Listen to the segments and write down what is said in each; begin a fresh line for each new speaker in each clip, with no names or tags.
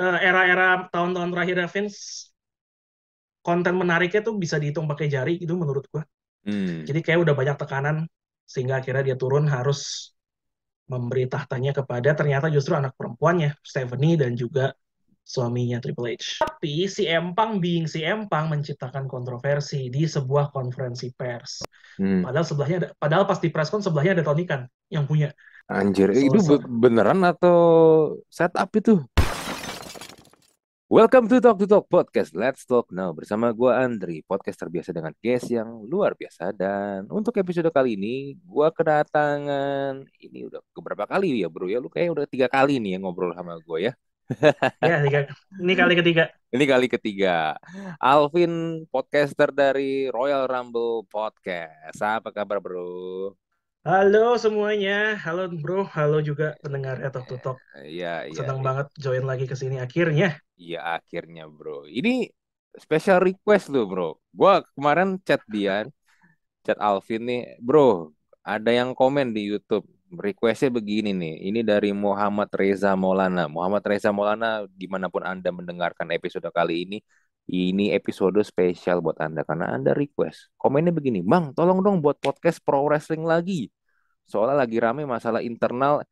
eh, era-era tahun-tahun terakhir Vince konten menariknya tuh bisa dihitung pakai jari itu menurut gua.
Hmm.
Jadi kayak udah banyak tekanan sehingga akhirnya dia turun harus memberi tahtanya kepada ternyata justru anak perempuannya Stephanie dan juga suaminya Triple H. Tapi si Empang being si Empang menciptakan kontroversi di sebuah konferensi pers.
Hmm.
Padahal sebelahnya ada, padahal pas di press con sebelahnya ada Tony Khan yang punya.
Anjir,
So-
itu
so-
be- beneran atau setup itu? Welcome to Talk to Talk Podcast. Let's talk now bersama gua Andri, podcast terbiasa dengan guest yang luar biasa dan untuk episode kali ini gua kedatangan ini udah keberapa kali ya bro ya? Lu kayak udah tiga kali nih yang ngobrol sama gua ya.
Ya, tiga. ini kali ketiga.
Ini kali ketiga. Alvin, podcaster dari Royal Rumble Podcast. Apa kabar bro?
Halo semuanya, halo bro, halo juga pendengar Talk to Talk.
Iya, iya.
Senang
iya.
banget join lagi ke sini akhirnya.
Iya akhirnya bro. Ini special request loh bro. Gua kemarin chat dia, chat Alvin nih, bro. Ada yang komen di YouTube. Requestnya begini nih. Ini dari Muhammad Reza Maulana. Muhammad Reza Maulana, di mana pun anda mendengarkan episode kali ini, ini episode spesial buat anda karena anda request. Komennya begini, bang, tolong dong buat podcast pro wrestling lagi. Soalnya lagi rame masalah internal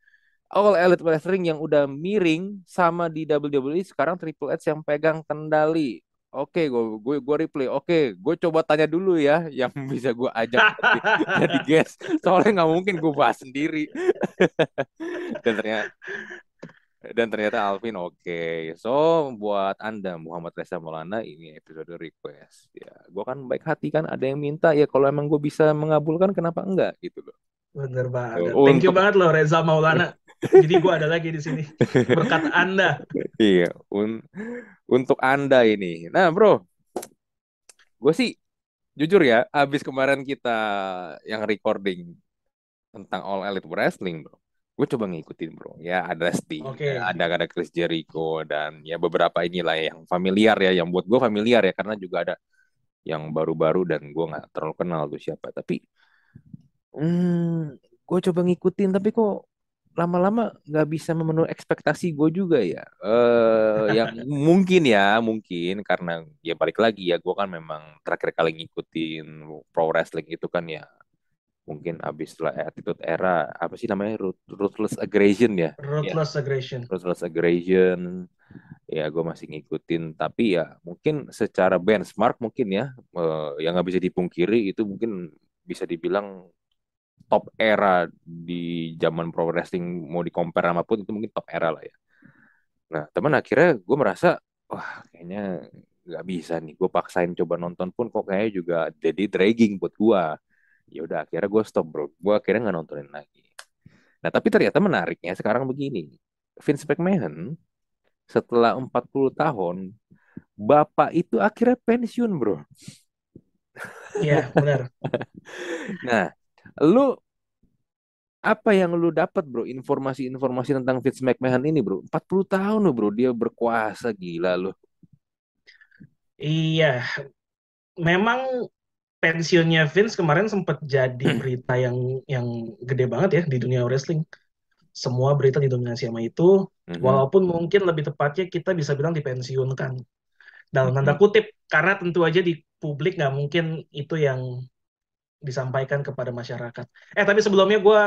All Elite Wrestling yang udah miring sama di WWE sekarang Triple H yang pegang kendali. Oke, gue gue gue replay. Oke, gue coba tanya dulu ya yang bisa gue ajak jadi, guest. Soalnya nggak mungkin gue bahas sendiri. dan ternyata dan ternyata Alvin oke. So buat anda Muhammad Reza Maulana ini episode request. Ya, gue kan baik hati kan. Ada yang minta ya kalau emang gue bisa mengabulkan kenapa enggak gitu loh.
Bener banget.
Oh,
Thank you
untuk-
banget loh Reza Maulana. Jadi gue ada lagi di sini berkat Anda.
Iya, un- untuk Anda ini. Nah, bro, gue sih jujur ya, abis kemarin kita yang recording tentang All Elite Wrestling, bro, gue coba ngikutin, bro. Ya, ada Sting,
Oke.
ya, ada ada Chris Jericho dan ya beberapa inilah yang familiar ya, yang buat gue familiar ya, karena juga ada yang baru-baru dan gue nggak terlalu kenal tuh siapa. Tapi, hmm, gue coba ngikutin, tapi kok lama-lama nggak bisa memenuhi ekspektasi gue juga ya. Eh, yang mungkin ya, mungkin karena ya balik lagi ya, gue kan memang terakhir kali ngikutin pro wrestling itu kan ya mungkin abis setelah Attitude Era apa sih namanya Ruth- Ruthless Aggression ya,
Ruthless Aggression.
Ruthless Aggression. Ya gue masih ngikutin, tapi ya mungkin secara benchmark mungkin ya eh, yang nggak bisa dipungkiri itu mungkin bisa dibilang top era di zaman pro wrestling mau di compare sama pun itu mungkin top era lah ya. Nah teman akhirnya gue merasa wah kayaknya nggak bisa nih. Gue paksain coba nonton pun kok kayaknya juga jadi dragging buat gue. Ya udah akhirnya gue stop bro. Gue akhirnya nggak nontonin lagi. Nah tapi ternyata menariknya sekarang begini. Vince McMahon setelah 40 tahun bapak itu akhirnya pensiun bro.
Iya, benar.
Nah, lu apa yang lu dapat bro? Informasi-informasi tentang Vince McMahon ini bro. 40 tahun loh bro. Dia berkuasa gila lu.
Iya, memang pensiunnya Vince kemarin sempat jadi berita yang yang gede banget ya di dunia wrestling. Semua berita didominasi sama itu,
Mhm.
walaupun mungkin lebih tepatnya kita bisa bilang dipensiunkan. Dalam tanda
Mhm.
kutip, karena tentu aja di publik nggak mungkin itu yang disampaikan kepada masyarakat. Eh tapi sebelumnya gue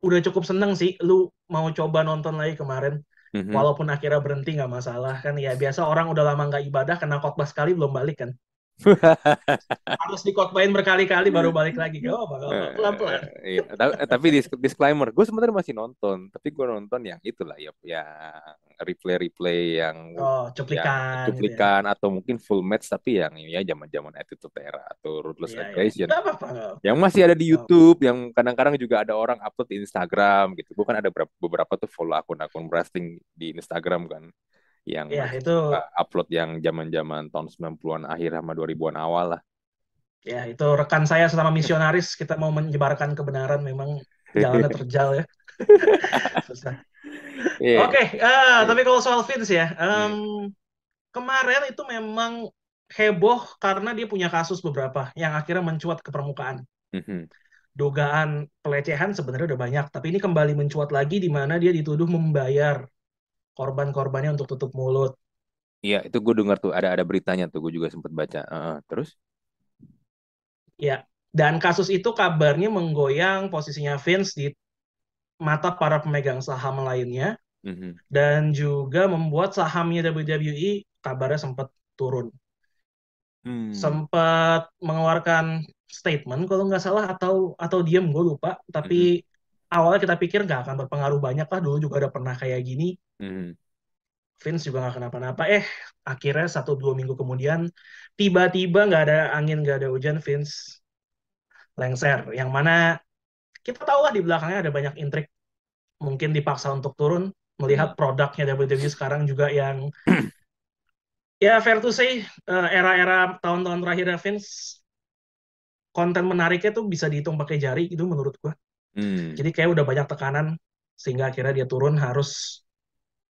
udah cukup seneng sih, lu mau coba nonton lagi kemarin.
Mhm.
Walaupun akhirnya berhenti nggak masalah kan ya biasa orang udah lama nggak ibadah kena khotbah sekali belum balik kan harus dikotbahin berkali-kali baru balik lagi gak apa
Eh,
pelan-pelan
iya. Ta- eh, tapi dis- disclaimer gue sebenarnya masih nonton tapi gue nonton yang itulah ya yang replay-replay yang
oh
yang
cuplikan gitu ya
cuplikan atau mungkin full match tapi yang ya zaman-zaman Attitude Era atau Ruthless
Iya, iya.
Aggression
apa-apa apa-apa.
yang masih ada di
Oh.
YouTube yang kadang-kadang juga ada orang upload di Instagram gitu gue kan ada beberapa, beberapa tuh follow akun-akun wrestling di Instagram kan yang
ya itu
upload yang zaman-zaman tahun 90-an akhir sama 2000-an awal lah.
Ya itu rekan saya sama misionaris kita mau menyebarkan kebenaran memang jalannya terjal ya. Susah.
Iya.
oke ah, tapi kalau soal Vince ya em, kemarin itu memang heboh karena dia punya kasus beberapa yang akhirnya mencuat ke permukaan.
Mhm.
dugaan pelecehan sebenarnya udah banyak, tapi ini kembali mencuat lagi di mana dia dituduh membayar korban-korbannya untuk tutup mulut.
Iya, itu gue dengar tuh ada ada beritanya tuh, gue juga sempat baca. Uh, terus?
Ya, dan kasus itu kabarnya menggoyang posisinya Vince di mata para pemegang saham lainnya
Mhm.
dan juga membuat sahamnya WWE kabarnya sempat turun.
Hmm.
Sempat mengeluarkan statement kalau nggak salah atau atau diam gue lupa. Tapi awalnya kita pikir nggak akan berpengaruh banyak lah dulu juga udah pernah kayak gini.
Mhm.
Vince juga nggak kenapa-napa. Eh akhirnya satu dua minggu kemudian tiba-tiba nggak ada angin nggak ada hujan Vince lengser. Yang mana kita tahu lah di belakangnya ada banyak intrik. Mungkin dipaksa untuk turun melihat produknya WWE sekarang juga yang ya fair to say eh, era-era tahun-tahun terakhir Vince konten menariknya tuh bisa dihitung pakai jari itu menurut gua.
Hmm.
Jadi kayak udah banyak tekanan sehingga akhirnya dia turun harus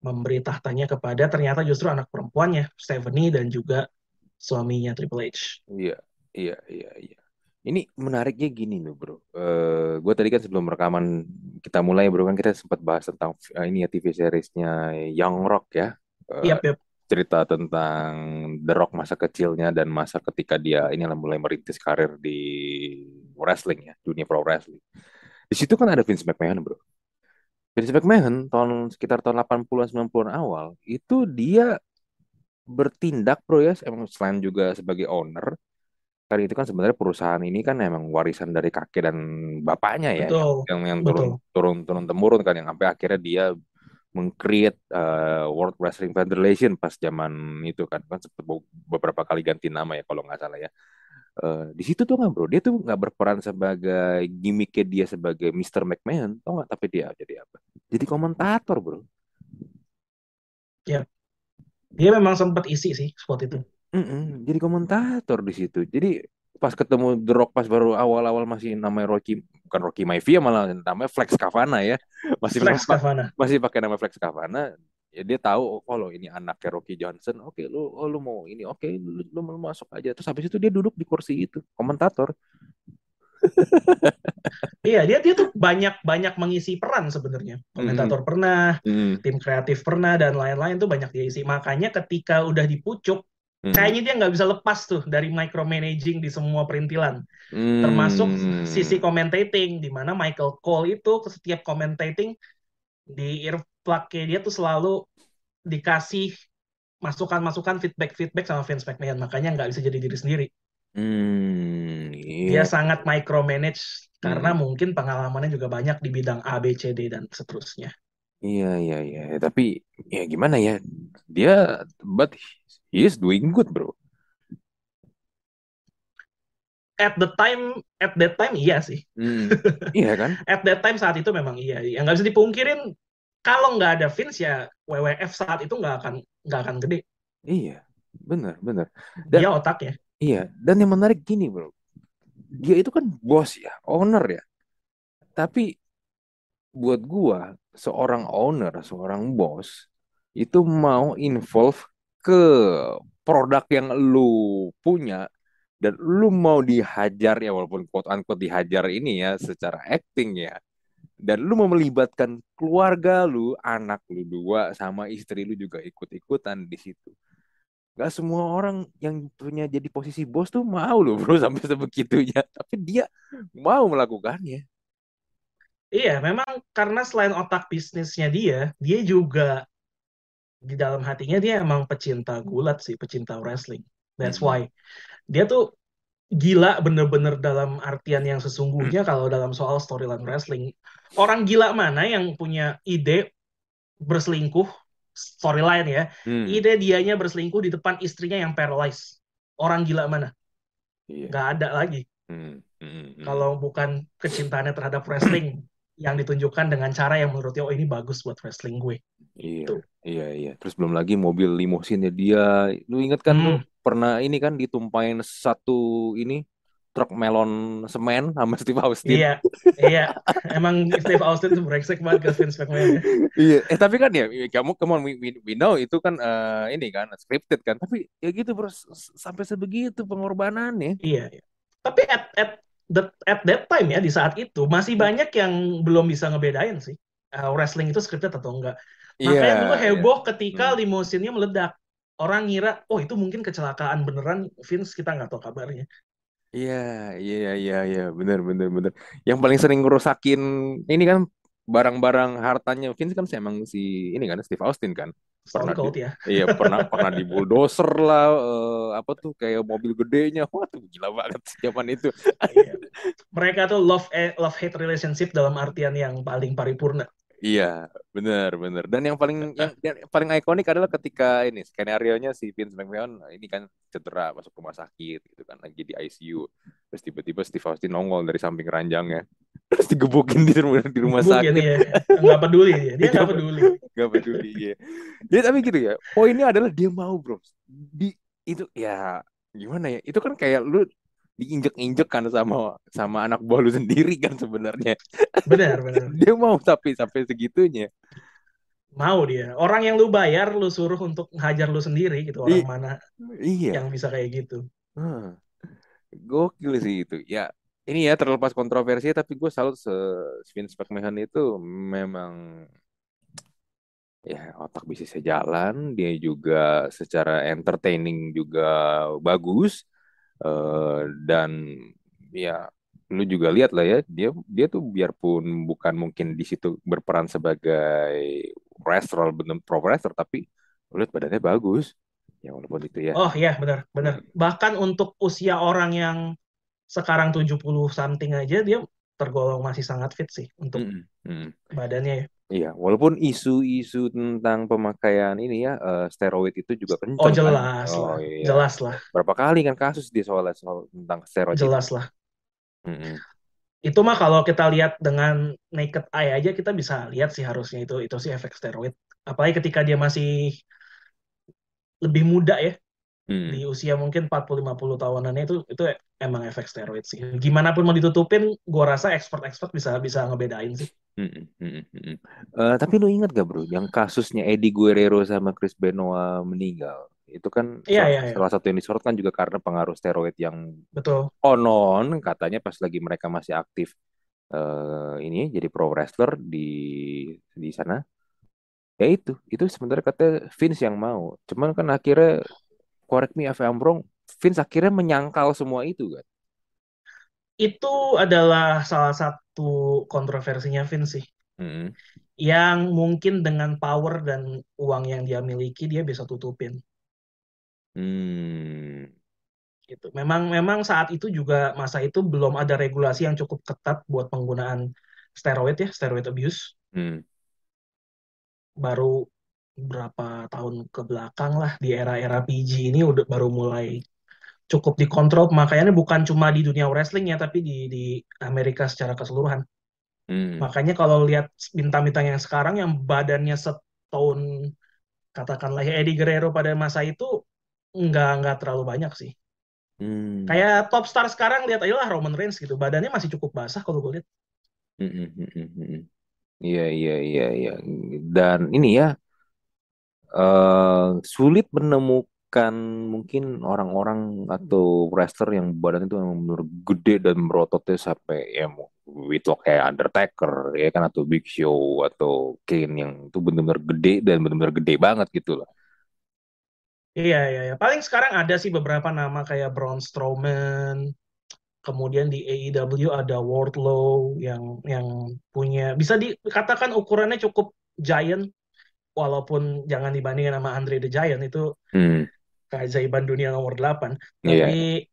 memberi tahtanya kepada ternyata justru anak perempuannya Stephanie dan juga suaminya Triple H.
Iya, iya, iya, iya. Ini menariknya gini loh bro. Eh, gue tadi kan sebelum rekaman kita mulai bro kan kita sempat bahas tentang eh, ini ya TV seriesnya Young Rock ya. Eh,
Yap, yap.
cerita tentang The Rock masa kecilnya dan masa ketika dia ini mulai merintis karir di wrestling ya, dunia pro wrestling. Di situ kan ada Vince McMahon, bro. Vince McMahon tahun sekitar tahun 80-an 90-an awal itu dia bertindak bro ya, emang selain juga sebagai owner, kan itu kan sebenarnya perusahaan ini kan emang warisan dari kakek dan bapaknya ya,
Betul,
yang yang
betul.
turun turun turun temurun kan yang sampai akhirnya dia meng-create uh, World Wrestling Federation pas zaman itu kan kan beberapa kali ganti nama ya kalau nggak salah ya. Eh, di situ tuh nggak bro, dia tuh nggak berperan sebagai gimmicknya dia sebagai Mr. McMahon, tau nggak? Tapi dia jadi apa? Jadi komentator bro.
Dia memang sempat isi sih spot itu.
Mm-mm, jadi komentator di situ. Jadi pas ketemu The Rock pas baru awal-awal masih namanya Rocky, bukan Rocky Maivia malah namanya Flex Kavana ya, masih
Flex Kavana.
masih pakai nama Flex Kavana. Ya dia tahu oh lo ini anaknya Rocky Johnson. Oke lu oh, lu mau ini oke lu, lu mau masuk aja. Terus habis itu dia duduk di kursi itu komentator.
Iya, dia dia tuh banyak banyak mengisi peran sebenarnya. Komentator pernah,
Hmm,
tim kreatif pernah dan lain-lain tuh banyak dia isi. Makanya ketika udah dipucuk,
hmm,
kayaknya dia nggak bisa lepas tuh dari micromanaging di semua perintilan.
hmm.
Termasuk sisi commentating, di mana Michael Cole itu ke setiap commentating di earplug-nya dia tuh selalu dikasih masukan-masukan feedback-feedback sama Vince McMahon. Makanya nggak bisa jadi diri sendiri.
Hmm,
Dia
iya.
sangat micromanage karena
Hmm.
mungkin pengalamannya juga banyak di bidang A, B, C, D, dan seterusnya.
Iya, iya, iya. Tapi ya gimana ya? Dia, but he is doing good, bro.
At the time, at that time iya sih.
Hmm. Iya kan?
At that time saat itu memang iya. Yang nggak bisa dipungkirin kalau nggak ada Vince ya WWF saat itu nggak akan nggak akan gede.
Iya, benar, benar. Dan
Dia otaknya.
iya, dan yang menarik gini, bro. Dia itu kan bos ya, owner ya. Tapi buat gua, seorang owner, seorang bos itu mau involve ke produk yang lu punya dan lu mau dihajar ya walaupun quote unquote dihajar ini ya secara acting ya dan lu mau melibatkan keluarga lu, anak lu dua sama istri lu juga ikut-ikutan di situ. Gak semua orang yang punya jadi posisi bos tuh mau loh bro sampai sebegitunya. Tapi dia mau melakukannya.
Iya, memang karena selain otak bisnisnya dia, dia juga di dalam hatinya dia emang pecinta gulat sih, pecinta wrestling. That's why dia tuh gila bener-bener dalam artian yang sesungguhnya kalau dalam soal storyline wrestling. Orang gila mana yang punya ide berselingkuh storyline ya,
Hmm,
ide dianya berselingkuh di depan istrinya yang paralyzed. Orang gila mana? Nggak ada lagi.
Hmm, hmm, hmm.
Kalau bukan kecintaannya terhadap wrestling yang ditunjukkan dengan cara yang menurut oh ini bagus buat wrestling gue.
Iya,
Tuh.
iya, iya. Terus belum lagi mobil limusinnya dia. Lu inget kan
Hmm.
lu pernah ini kan ditumpahin satu ini truk melon semen sama Steve Austin.
Iya, iya. Emang Steve Austin tuh brengsek banget ke Vince McMahon ya.
Iya, eh tapi kan ya kamu come on we, we, we know itu kan eh, ini kan scripted kan. Tapi ya gitu bro sampai sebegitu pengorbanannya.
Iya, iya. Tapi at at that at that time ya di saat itu masih banyak yang belum bisa ngebedain sih uh, wrestling itu scripted atau enggak.
Iya,
Makanya dulu
iya.
heboh ketika
Hmm.
limousinnya meledak. Orang ngira, oh itu mungkin kecelakaan beneran, Vince kita nggak tahu kabarnya.
Iya, iya, iya, iya, bener, bener, bener. Yang paling sering ngerusakin ini kan barang-barang hartanya Vince kan sih emang si ini kan Steve Austin kan
Stone
pernah di,
Cold ya.
iya pernah pernah di bulldozer lah eh, apa tuh kayak mobil gedenya wah tuh gila banget zaman itu
Iya. Mereka tuh love love hate relationship dalam artian yang paling paripurna.
Iya bener bener dan yang paling yang, yang paling ikonik adalah ketika ini skenario nya si Vince McMahon ini kan cedera masuk rumah sakit gitu kan lagi di ICU terus tiba-tiba Steve Austin nongol dari samping ranjangnya terus digebukin di rumah di rumah
Gebuk
sakit
gitu ya. Nggak peduli dia. Dia nggak peduli.
Gak peduli ya. Jadi tapi gitu ya. Poinnya adalah dia mau bro. Di itu ya gimana ya? Itu kan kayak lu diinjek-injek kan sama sama anak buah lu sendiri kan sebenarnya.
Benar, benar.
Dia mau tapi sampai segitunya.
Mau dia. Orang yang lu bayar, lu suruh untuk hajar lu sendiri gitu. Orang
I-
mana
Iya.
yang bisa kayak gitu.
Hmm. Gokil sih itu. Ya ini ya terlepas kontroversi tapi gue salut se Vince McMahon itu memang ya otak bisnisnya jalan, dia juga secara entertaining juga bagus Eh, dan ya lu juga lihat lah ya dia dia tuh biarpun bukan mungkin di situ berperan sebagai wrestler bener pro wrestler tapi lu lihat badannya bagus ya walaupun itu ya
Oh iya, benar, benar. Bahkan untuk usia orang yang sekarang 70 something aja, dia tergolong masih sangat fit sih untuk
mm.
badannya ya.
Iya, walaupun isu-isu tentang pemakaian ini ya eh, steroid itu juga kenceng
Oh
kan.
jelas
Oh
lah,
iya.
jelas lah,
Berapa kali kan kasus di soal soal tentang steroid itu.
jelas lah.
Mm-mm.
Itu mah kalau kita lihat dengan naked eye aja kita bisa lihat sih harusnya itu itu sih efek steroid. Apalagi ketika dia masih lebih muda ya,
Mm.
di usia mungkin 40-50 tahunannya itu itu emang efek steroid sih. Gimana pun mau ditutupin, gua rasa expert-expert bisa bisa ngebedain sih.
Mm-mm. Eh, tapi lu ingat gak bro, yang kasusnya Eddie Guerrero sama Chris Benoit meninggal, itu kan
Iya,
salah,
iya, iya.
salah satu yang disorot kan juga karena pengaruh steroid yang
Betul.
konon katanya pas lagi mereka masih aktif eh ini jadi pro wrestler di di sana. Ya itu, itu sebenarnya katanya Vince yang mau. Cuman kan akhirnya correct me if I'm wrong, Vince akhirnya menyangkal semua itu kan.
Itu adalah salah satu kontroversinya Vince sih.
Mm-mm.
Yang mungkin dengan power dan uang yang dia miliki dia bisa tutupin
Hmm.
gitu. Memang memang saat itu juga masa itu belum ada regulasi yang cukup ketat buat penggunaan steroid ya, steroid abuse.
Hmm.
Baru berapa tahun ke belakang lah di era-era PG ini udah baru mulai cukup dikontrol pemakaiannya bukan cuma di dunia wrestling ya, tapi di di Amerika secara keseluruhan.
Hmm.
Makanya kalau lihat bintang-bintang yang sekarang yang badannya setahun katakanlah ya Eddie Guerrero pada masa itu nggak nggak terlalu banyak sih.
Hmm.
Kayak top star sekarang lihat aja lah Roman Reigns gitu, badannya masih cukup basah kalau gue lihat.
Mm-mm, mm-mm, mm-mm. Iya, iya, iya, iya. Dan ini ya, eh sulit menemukan mungkin orang-orang atau wrestler yang badan itu benar gede dan merototnya sampai ya Whitlock kayak Undertaker ya kan atau Big Show atau Kane yang itu benar-benar gede dan benar-benar gede banget gitu loh.
Iya, iya, iya. Paling sekarang ada sih beberapa nama kayak Braun Strowman, kemudian di AEW ada Wardlow yang yang punya bisa dikatakan ukurannya cukup giant, walaupun jangan dibandingin sama Andre the Giant itu
Hmm,
keajaiban dunia nomor 8.
iya.
Tapi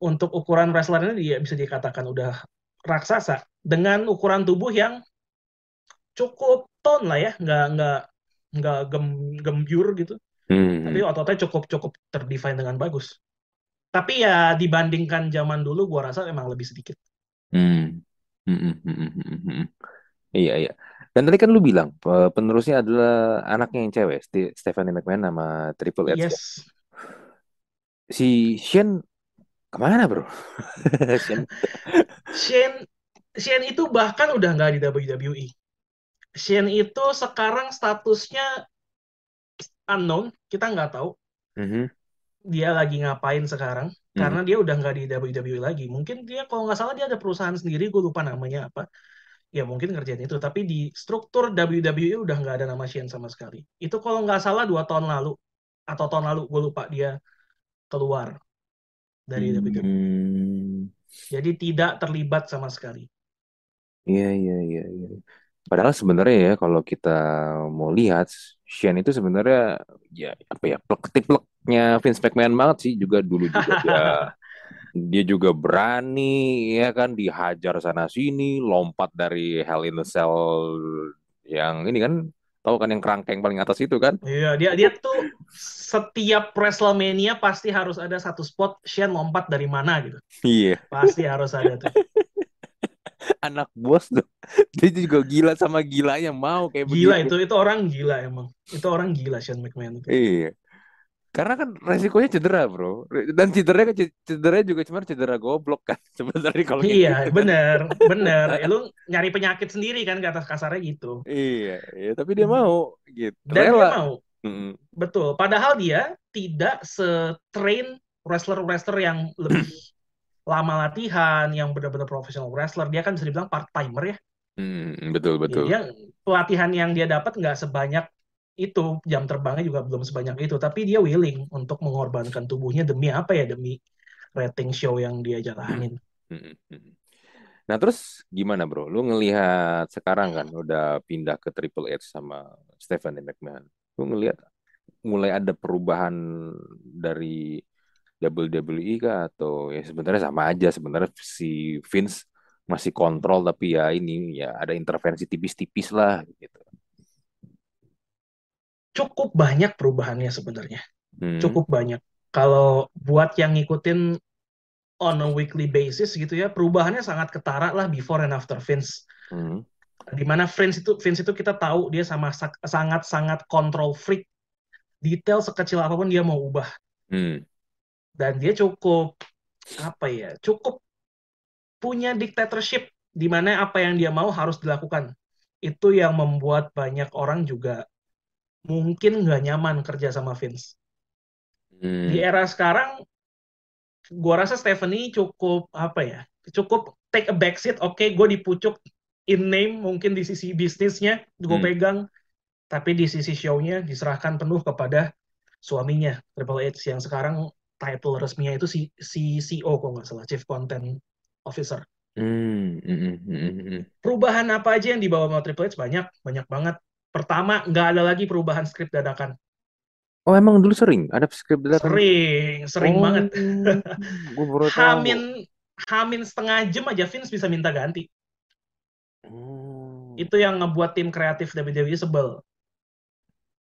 untuk ukuran wrestler ini dia bisa dikatakan udah raksasa dengan ukuran tubuh yang cukup tone lah ya, nggak nggak nggak gem, gembur gitu.
Hmm,
Tapi ototnya cukup cukup terdefine dengan bagus. Tapi ya dibandingkan zaman dulu, gua rasa emang lebih sedikit.
hmm, hmm, hmm, hmm, hmm, hmm, hmm. Iya, iya. Dan tadi kan lu bilang pe- penerusnya adalah anaknya yang cewek, Ste- Stephanie McMahon sama Triple H. ya.
Yes,
Si Shane ke mana bro? Shane.
Shane Shane itu bahkan udah nggak di WWE. Shane itu sekarang statusnya unknown, kita nggak tahu
Mhm.
dia lagi ngapain sekarang
Hmm.
karena dia udah nggak di WWE lagi. Mungkin dia kalau nggak salah dia ada perusahaan sendiri, gue lupa namanya apa. Ya mungkin ngerjain itu. Tapi di struktur WWE udah nggak ada nama Shane sama sekali. Itu kalau nggak salah dua tahun lalu atau tahun lalu gue lupa dia keluar dari WWE.
Hmm.
Jadi tidak terlibat sama sekali.
Iya, iya, iya, iya. Padahal sebenarnya ya kalau kita mau lihat Shane itu sebenarnya ya apa ya plek-pleknya Vince McMahon banget sih juga dulu juga dia dia juga berani ya kan dihajar sana sini lompat dari Hell in a Cell yang ini kan tahu kan yang kerangkeng paling atas itu kan
Iya, dia dia tuh setiap WrestleMania pasti harus ada satu spot Shane lompat dari mana gitu.
iya
Pasti harus ada tuh.
anak bos tuh dia juga gila sama gilanya mau kayak
Gila
begitu
itu itu orang gila emang. Itu orang gila Shane McMahon itu.
iya karena kan resikonya cedera bro dan cederanya cederanya juga cuma cedera goblok kan sebenarnya kalau
Iya,
gitu
bener, bener. Ya, lu nyari penyakit sendiri kan kata kasarnya gitu.
iya iya tapi dia mau gitu
Dan dia
rela
mau,
Mm-mm.
betul. Padahal dia tidak se-train wrestler-wrestler yang lebih lama latihan, yang benar-benar profesional wrestler. Dia kan bisa dibilang part-timer ya.
Hmm, betul betul
dia pelatihan yang dia dapat nggak sebanyak itu, jam terbangnya juga belum sebanyak itu, tapi dia willing untuk mengorbankan tubuhnya demi apa ya? Demi rating show yang dia jalanin.
Mm, mm, mm. Nah terus gimana bro? Lu ngelihat sekarang kan udah pindah ke Triple H sama Stephanie McMahon. Lu ngelihat mulai ada perubahan dari WWE kah atau ya sebenarnya sama aja sebenarnya si Vince masih kontrol tapi ya ini ya ada intervensi tipis-tipis lah gitu.
Cukup banyak perubahannya sebenarnya.
Hmm.
Cukup banyak. Kalau buat yang ngikutin on a weekly basis gitu ya, perubahannya sangat ketara lah before and after Vince.
Hmm.
Di mana Vince itu Vince itu kita tahu dia sama sangat-sangat control freak. Detail sekecil apa pun dia mau ubah.
Hmm.
Dan dia cukup apa ya? Cukup punya dictatorship di mana apa yang dia mau harus dilakukan. Itu yang membuat banyak orang juga mungkin nggak nyaman kerja sama Vince.
Hmm.
Di era sekarang, gua rasa Stephanie cukup apa ya? Cukup take a backseat. Oke, gue dipucuk in name mungkin di sisi bisnisnya gue
Hmm.
pegang, tapi di sisi show-nya diserahkan penuh kepada suaminya Triple H yang sekarang title resminya itu si CEO kok nggak salah, Chief Content Officer.
Hmm. Hmm. Hmm. Hmm.
Perubahan apa aja yang dibawa sama Triple H banyak, banyak banget. Pertama, nggak ada lagi perubahan skrip dadakan.
Oh emang dulu sering ada skrip dadakan?
Sering, sering
Oh,
banget.
gue baru tahu.
Hamin, hamin setengah jam aja Vince bisa minta ganti.
Oh.
Itu yang ngebuat tim kreatif WWE sebel.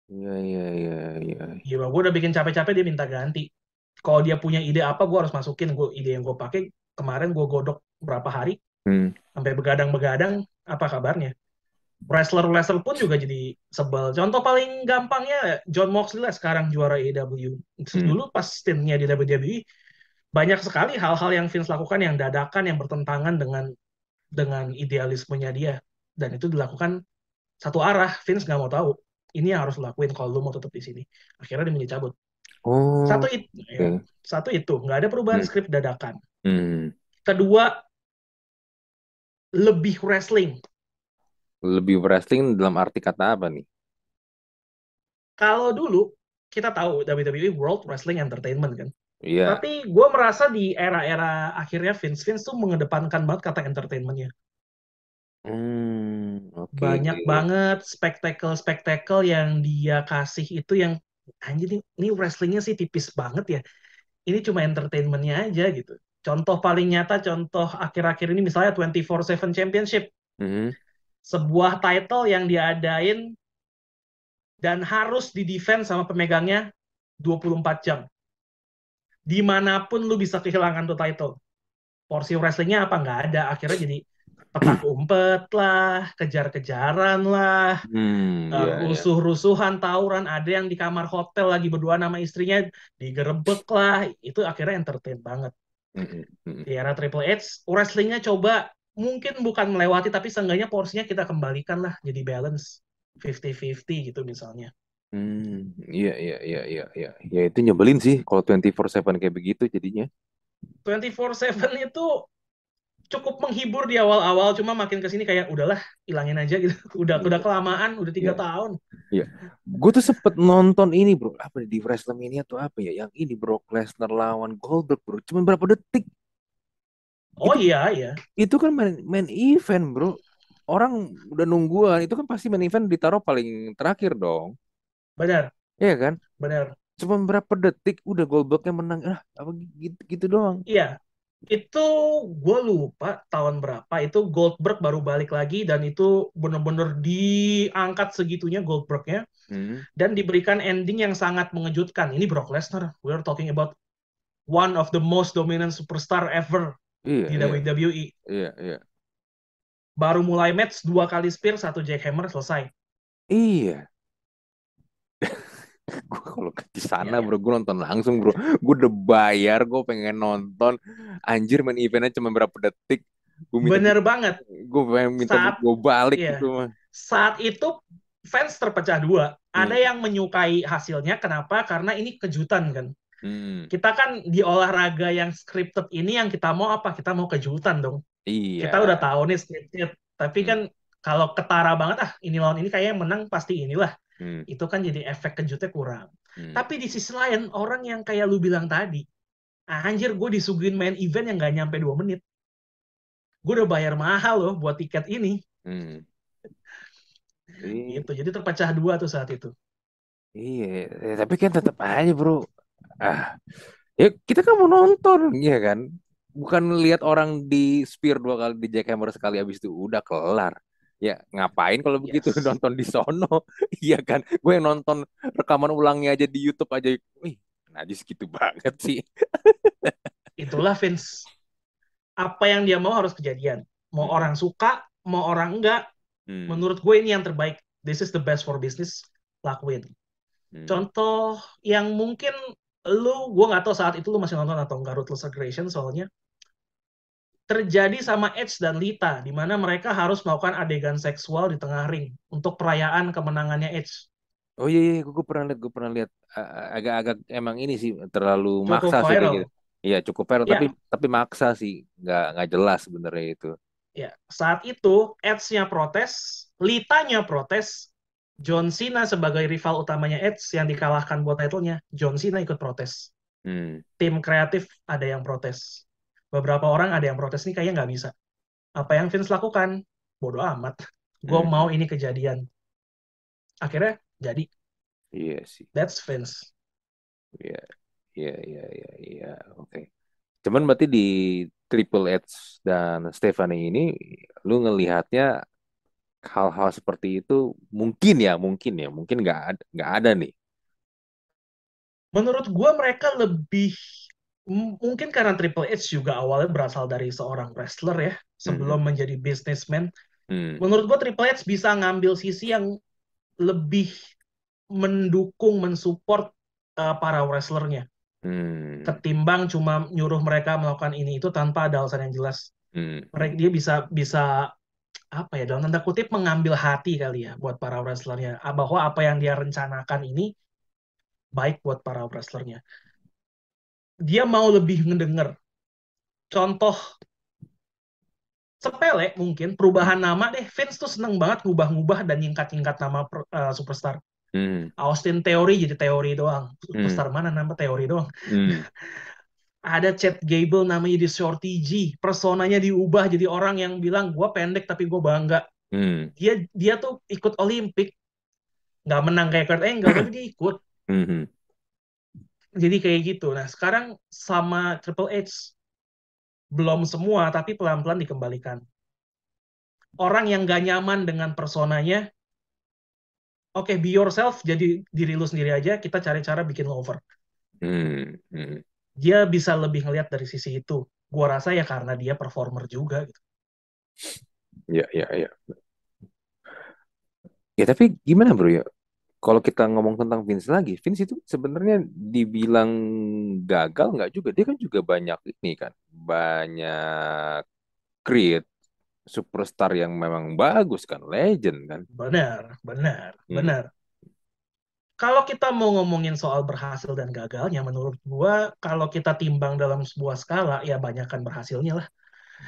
Iya iya iya iya.
Gila, gue udah bikin capek-capek dia minta ganti. Kalau dia punya ide apa, gue harus masukin. Gue ide yang gue pakai kemarin gue godok berapa hari
Hmm.
sampai begadang-begadang. Apa kabarnya? Wrestler-wrestler pun juga jadi sebel. Contoh paling gampangnya John Moxley lah sekarang juara AEW.
Hmm.
Dulu pas stintnya di WWE banyak sekali hal-hal yang Vince lakukan yang dadakan yang bertentangan dengan dengan idealismenya dia dan itu dilakukan satu arah Vince nggak mau tahu ini yang harus lakuin kalau lu mau tetap di sini akhirnya dia minta cabut
Oh.
satu itu
oke.
ya, satu itu nggak ada perubahan
Hmm.
skrip dadakan
Hmm.
kedua lebih wrestling
Lebih wrestling dalam arti kata apa nih?
kalau dulu kita tahu WWE World Wrestling Entertainment kan
Iya.
tapi gue merasa di era-era akhirnya Vince Vince tuh mengedepankan banget kata entertainmentnya
Hmm. Oke.
banyak banget spektakel-spektakel yang dia kasih itu yang anjir nih, ini wrestlingnya sih tipis banget ya. Ini cuma entertainmentnya aja gitu. Contoh paling nyata, contoh akhir-akhir ini misalnya 24/7 Championship,
Mhm.
Sebuah title yang diadain dan harus di-defense sama pemegangnya 24 jam. Di mana pun lu bisa kehilangan tuh title. Porsi wrestlingnya apa? Nggak ada. Akhirnya jadi petak umpet lah, kejar-kejaran lah,
Hmm.
Uh, rusuh-rusuhan, tawuran, ada yang di kamar hotel lagi berdua sama istrinya digerebek lah, itu akhirnya entertain banget.
Mhm. Mhm.
Di era Triple H, wrestlingnya coba mungkin bukan melewati, tapi seenggaknya porsinya kita kembalikan lah, jadi balance 50-50 gitu misalnya.
Hmm. Iya iya iya iya iya. Ya itu nyebelin sih kalau 24/7 kayak begitu jadinya.
24/7 itu cukup menghibur di awal-awal cuma makin ke sini kayak udahlah hilangin aja gitu udah udah kelamaan udah tiga
Iya.
tahun
Iya. Gue tuh sempet nonton ini bro. Apa di WrestleMania tuh apa ya? Yang ini Brock Lesnar lawan Goldberg bro. Cuma berapa detik.
Oh
Itu
iya iya
itu kan main, main event bro. Orang udah nungguan. Itu kan pasti main event ditaruh paling terakhir dong.
benar
Iya kan?
benar
Cuma berapa detik udah Goldbergnya menang. Ah, apa gitu, gitu doang.
iya itu gue lupa tahun berapa itu Goldberg baru balik lagi dan itu bener-bener diangkat segitunya Goldbergnya
Hmm.
dan diberikan ending yang sangat mengejutkan ini Brock Lesnar we're talking about one of the most dominant superstar ever
Iya,
di
iya,
WWE
iya, iya.
baru mulai match dua kali spear satu jackhammer selesai.
Iya. gue kalau ke di sana
Iya, iya.
bro gue nonton langsung bro. Gue udah bayar gue pengen nonton. Anjir main eventnya cuma berapa detik? Gue minta
bener banget.
Gue pengen minta
saat
gue balik
iya.
gitu mah
saat itu fans terpecah dua. Ada
hmm.
yang menyukai hasilnya kenapa? Karena ini kejutan kan
Hmm.
kita kan di olahraga yang scripted ini yang kita mau apa kita mau kejutan dong kita udah
iya
tahu nih scripted tapi
hmm.
kan kalau ketara banget ah ini lawan ini kayaknya menang pasti inilah
Hmm.
itu kan jadi efek kejutnya kurang
Hmm.
tapi di sisi lain orang yang kayak lu bilang tadi ah, anjir gue disuguhin main event yang gak nyampe dua menit gue udah bayar mahal loh buat tiket ini
Hmm. Iya,
gitu jadi terpecah dua tuh saat itu
iya, Eh, tapi kan tetap aja bro. Ah, ya kita kan mau nonton, ya kan? Bukan lihat orang di spear dua kali di jackhammer sekali habis itu udah kelar. Ya ngapain kalau begitu
yes
nonton di sono? Iya kan? Gue yang nonton rekaman ulangnya aja di YouTube aja. Wih, najis gitu banget sih.
itulah Vince apa yang dia mau harus kejadian mau
Hmm.
orang suka mau orang enggak
Hmm.
menurut gue ini yang terbaik this is the best for business lakuin
Hmm.
contoh yang mungkin lu gue nggak tahu saat itu lu masih nonton atau enggak Ruthless Aggression soalnya. Terjadi sama Edge dan Lita di mana mereka harus melakukan adegan seksual di tengah ring untuk perayaan kemenangannya Edge.
Oh iya, iya, gue pernah lihat, gue pernah lihat agak-agak emang ini sih terlalu
cukup
maksa sih kayak
viral.
gitu. Iya cukup viral,
ya
tapi tapi maksa sih, nggak nggak jelas sebenarnya itu.
ya saat itu Edge-nya protes Litanya protes John Cena sebagai rival utamanya Edge yang dikalahkan buat title-nya John Cena ikut protes
Hmm.
tim kreatif ada yang protes beberapa orang ada yang protes nih kayaknya nggak bisa apa yang Vince lakukan bodoh amat gue
Hmm.
mau ini kejadian akhirnya jadi
Iya sih.
that's Vince
Iya, iya, iya, iya, iya. Oke. Cuman berarti di Triple H dan Stephanie ini, lu ngelihatnya hal-hal seperti itu mungkin ya, mungkin ya, mungkin nggak ada, nggak ada nih.
menurut gue mereka lebih mungkin karena Triple H juga awalnya berasal dari seorang wrestler ya sebelum
Mhm.
menjadi businessman
Hmm.
menurut gue Triple H bisa ngambil sisi yang lebih mendukung mensupport uh, para wrestlernya
Hmm.
ketimbang cuma nyuruh mereka melakukan ini itu tanpa ada alasan yang jelas
Hmm.
mereka dia bisa bisa apa ya dalam tanda kutip mengambil hati kali ya buat para wrestlernya. Ah, bahwa apa yang dia rencanakan ini baik buat para wrestlernya. Dia mau lebih ngedenger contoh sepele mungkin perubahan nama deh. Vince tuh seneng banget ngubah-ngubah dan nyingkat-nyingkat nama per- uh, superstar.
Hmm.
Austin Theory jadi teori doang.
Hmm.
superstar mana nama teori doang.
Hmm.
ada Chad Gable namanya jadi Shorty G personanya diubah jadi orang yang bilang gue pendek tapi gue bangga
Hmm.
dia dia tuh ikut Olimpik nggak menang kayak Kurt Angle tapi dia ikut
Hmm.
jadi kayak gitu nah sekarang sama Triple H belum semua tapi pelan-pelan dikembalikan orang yang gak nyaman dengan personanya oke be yourself jadi diri lu sendiri aja kita cari cara bikin lo over
Hmm. Hmm.
Dia bisa lebih ngelihat dari sisi itu gua rasa ya karena dia performer juga gitu
Ya, ya, ya. Ya, tapi gimana bro ya? Kalau kita ngomong tentang Vince lagi, Vince itu sebenarnya dibilang gagal nggak juga. Dia kan juga banyak ini kan, banyak create superstar yang memang bagus kan, legend kan.
benar benar
Hmm.
benar kalau kita mau ngomongin soal berhasil dan gagalnya menurut gua kalau kita timbang dalam sebuah skala ya banyakkan berhasilnya lah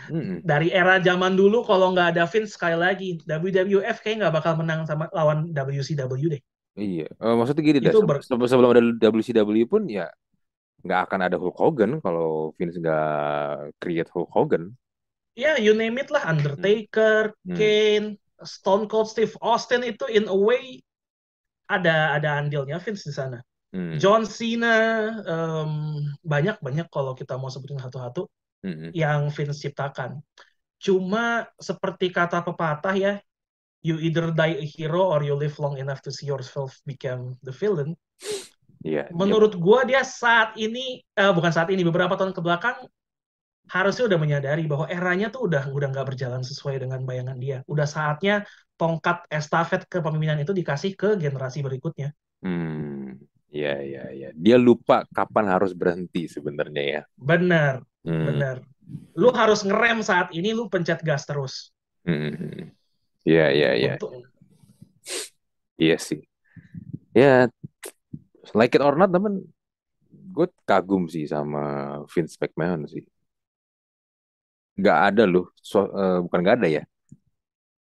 Mm-mm.
Dari era zaman dulu kalau nggak ada Vince sekali lagi WWF kayak nggak bakal menang sama lawan WCW deh.
Iya, Eh, maksudnya gini se-
ber-
se- Sebelum ada WCW pun ya nggak akan ada Hulk Hogan kalau Vince nggak create Hulk Hogan.
ya you name it lah Undertaker,
Hmm.
Kane, Stone Cold Steve Austin itu in a way ada ada andilnya Vince di sana.
Hmm.
John Cena em, banyak banyak kalau kita mau sebutin satu-satu
Mm-mm.
yang Vince ciptakan. Cuma seperti kata pepatah ya, you either die a hero or you live long enough to see yourself become the villain.
Iya, dia-
Menurut gua dia saat ini eh, bukan saat ini beberapa tahun ke belakang harusnya udah menyadari bahwa eranya tuh udah udah nggak berjalan sesuai dengan bayangan dia. Udah saatnya tongkat estafet kepemimpinan itu dikasih ke generasi berikutnya.
Hmm, iya iya iya. Dia lupa kapan harus berhenti sebenarnya ya.
Bener,
Hmm.
bener. Lu harus ngerem saat ini, lu pencet gas terus.
Hmm. Iya iya iya.
Untuk
Iya sih. Ya, like it or not, temen, gue kagum sih sama Vince McMahon sih. Gak ada loh, so- eh, bukan gak ada ya.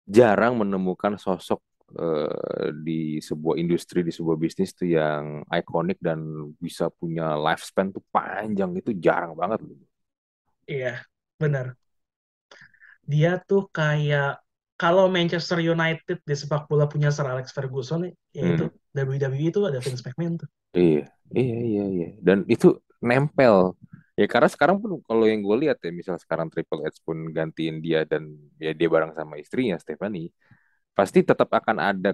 Jarang menemukan sosok eh, di sebuah industri, di sebuah bisnis tuh yang ikonik dan bisa punya lifespan tuh panjang itu jarang banget loh.
Iya, benar. Dia tuh kayak kalau Manchester United di sepak bola punya Sir Alex Ferguson, ya itu WWE itu ada Vince McMahon tuh.
Iya, iya, iya, iya. Dan itu nempel. Ya karena sekarang pun kalau yang gue lihat ya, misal sekarang Triple H pun gantiin dia dan ya dia bareng sama istrinya Stephanie, pasti tetap akan ada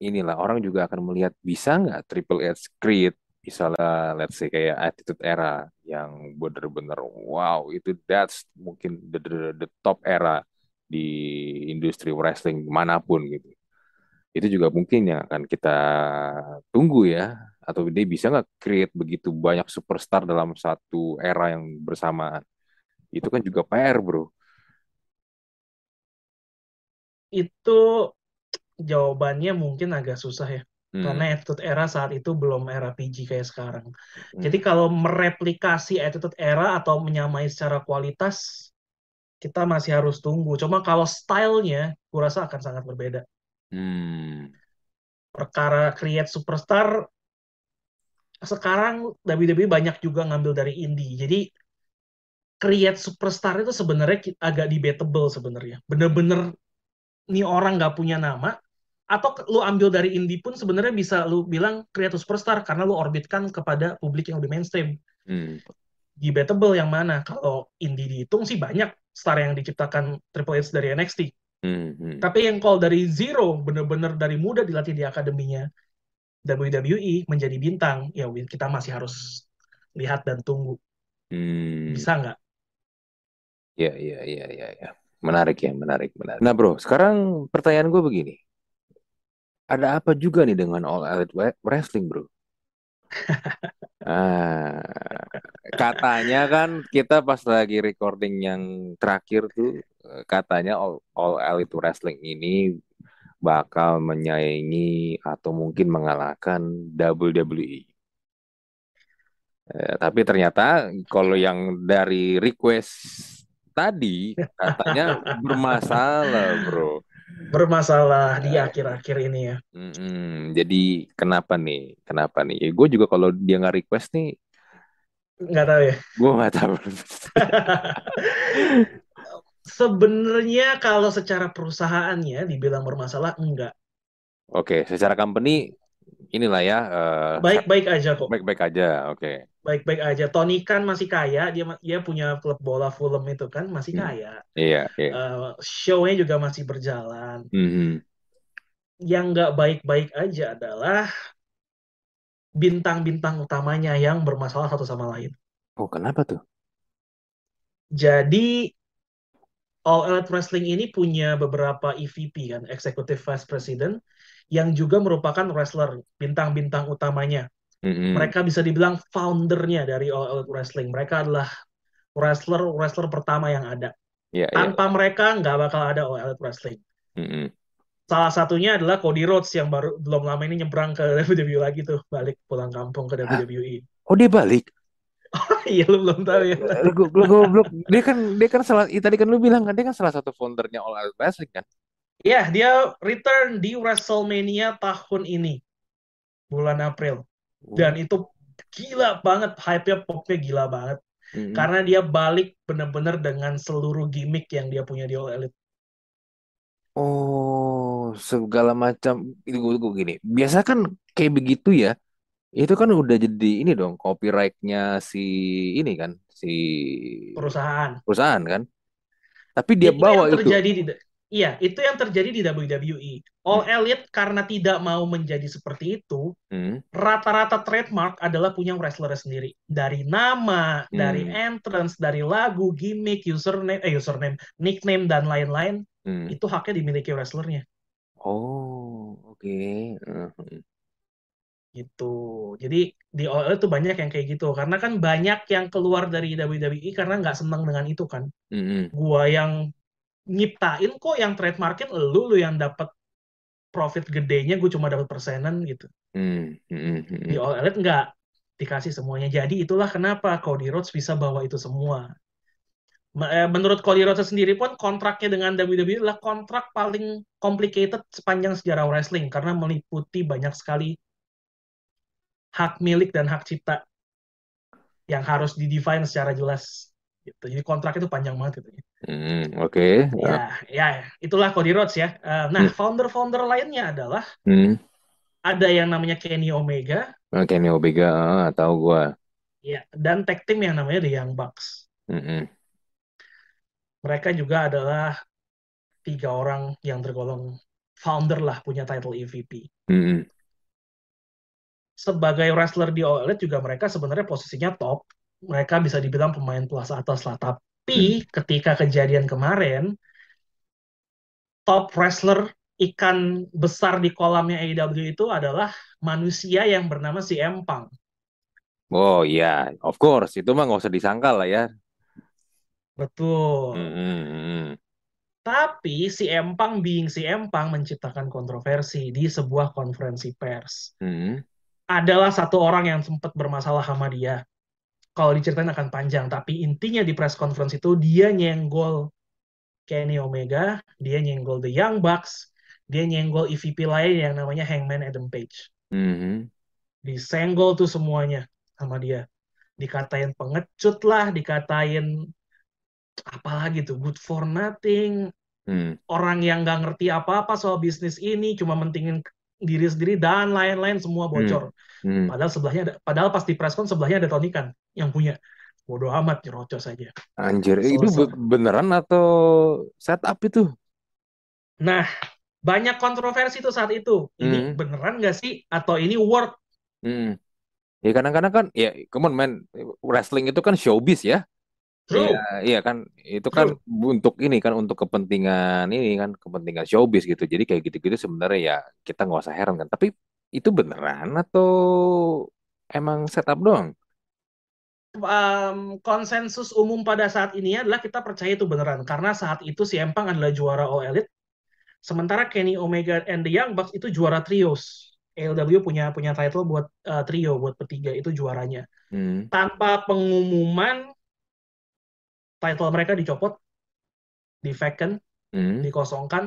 inilah orang juga akan melihat bisa nggak Triple H create misalnya let's say kayak Attitude Era yang bener-bener wow itu that's mungkin the, the, the top era di industri wrestling mana pun gitu. Itu juga mungkin yang akan kita tunggu ya atau dia bisa nggak create begitu banyak superstar dalam satu era yang bersamaan. Itu kan juga PR, bro.
Itu jawabannya mungkin agak susah ya.
Hmm.
Karena Attitude Era saat itu belum era PG kayak sekarang.
Hmm.
Jadi kalau mereplikasi Attitude Era atau menyamai secara kualitas, kita masih harus tunggu. Cuma kalau stylenya, kurasa akan sangat berbeda.
Hmm.
Perkara create superstar, sekarang WWE banyak juga ngambil dari indie. Jadi create superstar itu sebenarnya agak debatable sebenarnya. Bener-bener nih orang nggak punya nama, atau lu ambil dari indie pun sebenarnya bisa lu bilang create superstar karena lu orbitkan kepada publik yang lebih mainstream.
Hmm.
Debatable yang mana? Kalau indie dihitung sih banyak star yang diciptakan Triple H dari NXT.
Hmm. Hmm.
Tapi yang kalau dari zero, bener-bener dari muda dilatih di akademinya WWE menjadi bintang, ya Win, kita masih harus lihat dan tunggu.
Hmm.
Bisa nggak?
Ya, ya, ya, ya, ya. Menarik ya, menarik, menarik. Nah, bro, sekarang pertanyaan gue begini. Ada apa juga nih dengan All Elite Wrestling, bro? Ah, katanya kan kita pas lagi recording yang terakhir tuh, eh, katanya All, All Elite Wrestling ini bakal menyaingi atau mungkin mengalahkan WWE. Eh, tapi ternyata kalau yang dari request tadi katanya bermasalah, bro.
Bermasalah di
Ya.
akhir-akhir ini ya.
Mm-mm. Jadi kenapa nih? Kenapa nih? gue juga kalau dia nggak request nih,
Nggak tahu ya.
gue nggak tahu.
Sebenarnya kalau secara perusahaannya dibilang bermasalah, enggak.
Oke, secara company inilah ya eh,
Baik-baik aja kok.
baik-baik aja. Oke.
Baik-baik aja. Tony kan masih kaya, dia dia punya klub bola Fulham itu kan masih
Hmm.
kaya.
Iya, iya.
Eh, show-nya juga masih berjalan.
Mhm.
Yang nggak baik-baik aja adalah bintang-bintang utamanya yang bermasalah satu sama lain.
Oh, kenapa tuh?
Jadi All Elite Wrestling ini punya beberapa EVP kan, Executive Vice President, yang juga merupakan wrestler, bintang-bintang utamanya.
Mhm.
Mereka bisa dibilang foundernya dari All Elite Wrestling. Mereka adalah wrestler-wrestler pertama yang ada.
Iya, iya.
Tanpa mereka nggak bakal ada All Elite Wrestling.
Mhm.
Salah satunya adalah Cody Rhodes yang baru belum lama ini nyebrang ke WWE lagi tuh, balik pulang kampung ke WWE.
Oh, dia balik.
Iya lu belum tahu ya.
Lu gu- lu goblok. Dia kan dia kan salah tadi kan lu bilang kan dia kan salah satu foundernya All Elite Wrestling kan.
Iya, dia return di WrestleMania tahun ini, bulan April. Dan itu gila banget, hype-nya popnya gila banget.
Mm-mm.
Karena dia balik bener-bener dengan seluruh gimmick yang dia punya di All Elite.
Oh, segala macam itu gue gue gini. Biasa kan kayak begitu ya. Itu kan udah jadi ini dong copyright-nya si ini kan si
Perusahaan.
perusahaan kan. Tapi dia
itu
bawa
yang
itu.
terjadi di Iya, itu yang terjadi di WWE. All Elite karena tidak mau menjadi seperti itu,
Hmm,
rata-rata trademark adalah punya wrestler sendiri. Dari nama, dari
Hmm.
entrance, dari lagu, gimmick, username, eh username, nickname dan lain-lain,
hmm.
itu haknya dimiliki wrestlernya.
Oh, oke. Hmm,
Gitu. Jadi di Elite tuh banyak yang kayak gitu. Karena kan banyak yang keluar dari WWE karena nggak senang dengan itu kan.
hmm, hmm.
Gua yang nyiptain kok yang trademarkin lu lu yang dapat profit gedenya gue cuma dapat persenan gitu
Hmm, hmm, hmm,
di. All Elite nggak dikasih semuanya jadi itulah kenapa Cody Rhodes bisa bawa itu semua eh, menurut Cody Rhodes sendiri pun kontraknya dengan WWE adalah kontrak paling complicated sepanjang sejarah wrestling karena meliputi banyak sekali hak milik dan hak cipta yang harus didefine secara jelas gitu jadi kontrak itu panjang banget gitu
Hmm, oke.
Ya, ya, itulah Cody Rhodes ya. Eh, nah,
Hmm.
founder-founder lainnya adalah
Hmm.
ada yang namanya Kenny Omega,
Oh, Kenny Omega, ah, tahu gua.
ya, dan tag team yang namanya The Young Bucks.
Hmm, hmm.
Mereka juga adalah tiga orang yang tergolong founder lah punya title EVP.
Hmm, hmm.
Sebagai wrestler di All Elite juga mereka sebenarnya posisinya top. Mereka bisa dibilang pemain kelas atas lah. Tapi ketika kejadian kemarin, top wrestler ikan besar di kolamnya AEW itu adalah manusia yang bernama si Empang.
Oh iya, of course. Itu mah nggak usah disangkal lah ya.
Betul.
Hmm, hmm, hmm.
Tapi si Empang being si Empang menciptakan kontroversi di sebuah konferensi pers.
Hmm.
Adalah satu orang yang sempat bermasalah sama dia. Kalau diceritain akan panjang, tapi intinya di press conference itu dia nyenggol Kenny Omega, dia nyenggol The Young Bucks, dia nyenggol EVP lain yang namanya Hangman Adam Page.
Hmm.
Disenggol tuh semuanya sama dia. Dikatain pengecut lah, dikatain apalagi tuh, good for nothing,
Hmm.
orang yang nggak ngerti apa-apa soal bisnis ini, cuma mentingin diri sendiri dan lain-lain semua bocor.
Hmm.
Padahal sebelahnya ada, padahal pas di preskon sebelahnya ada Tony Khan yang punya. Bodoh amat nyerocos aja.
Anjir, itu
Selesai.
be- beneran atau setup itu?
Nah, banyak kontroversi tuh saat itu. Ini
Hmm.
beneran nggak sih? Atau ini work?
Hmm. Ya kadang-kadang kan, ya come on man, wrestling itu kan showbiz ya.
True.
Iya, iya kan, itu kan untuk ini kan untuk kepentingan ini kan kepentingan showbiz gitu. Jadi kayak gitu-gitu sebenarnya ya kita nggak usah heran kan. Tapi itu beneran atau emang setup doang?
Um, konsensus umum pada saat ini adalah kita percaya itu beneran. Karena saat itu si Empang adalah juara All Elite. Sementara Kenny Omega and the Young Bucks itu juara trios. AEW punya punya title buat uh, trio buat bertiga itu juaranya.
Hmm.
Tanpa pengumuman title mereka dicopot, di vacant,
Hmm.
dikosongkan,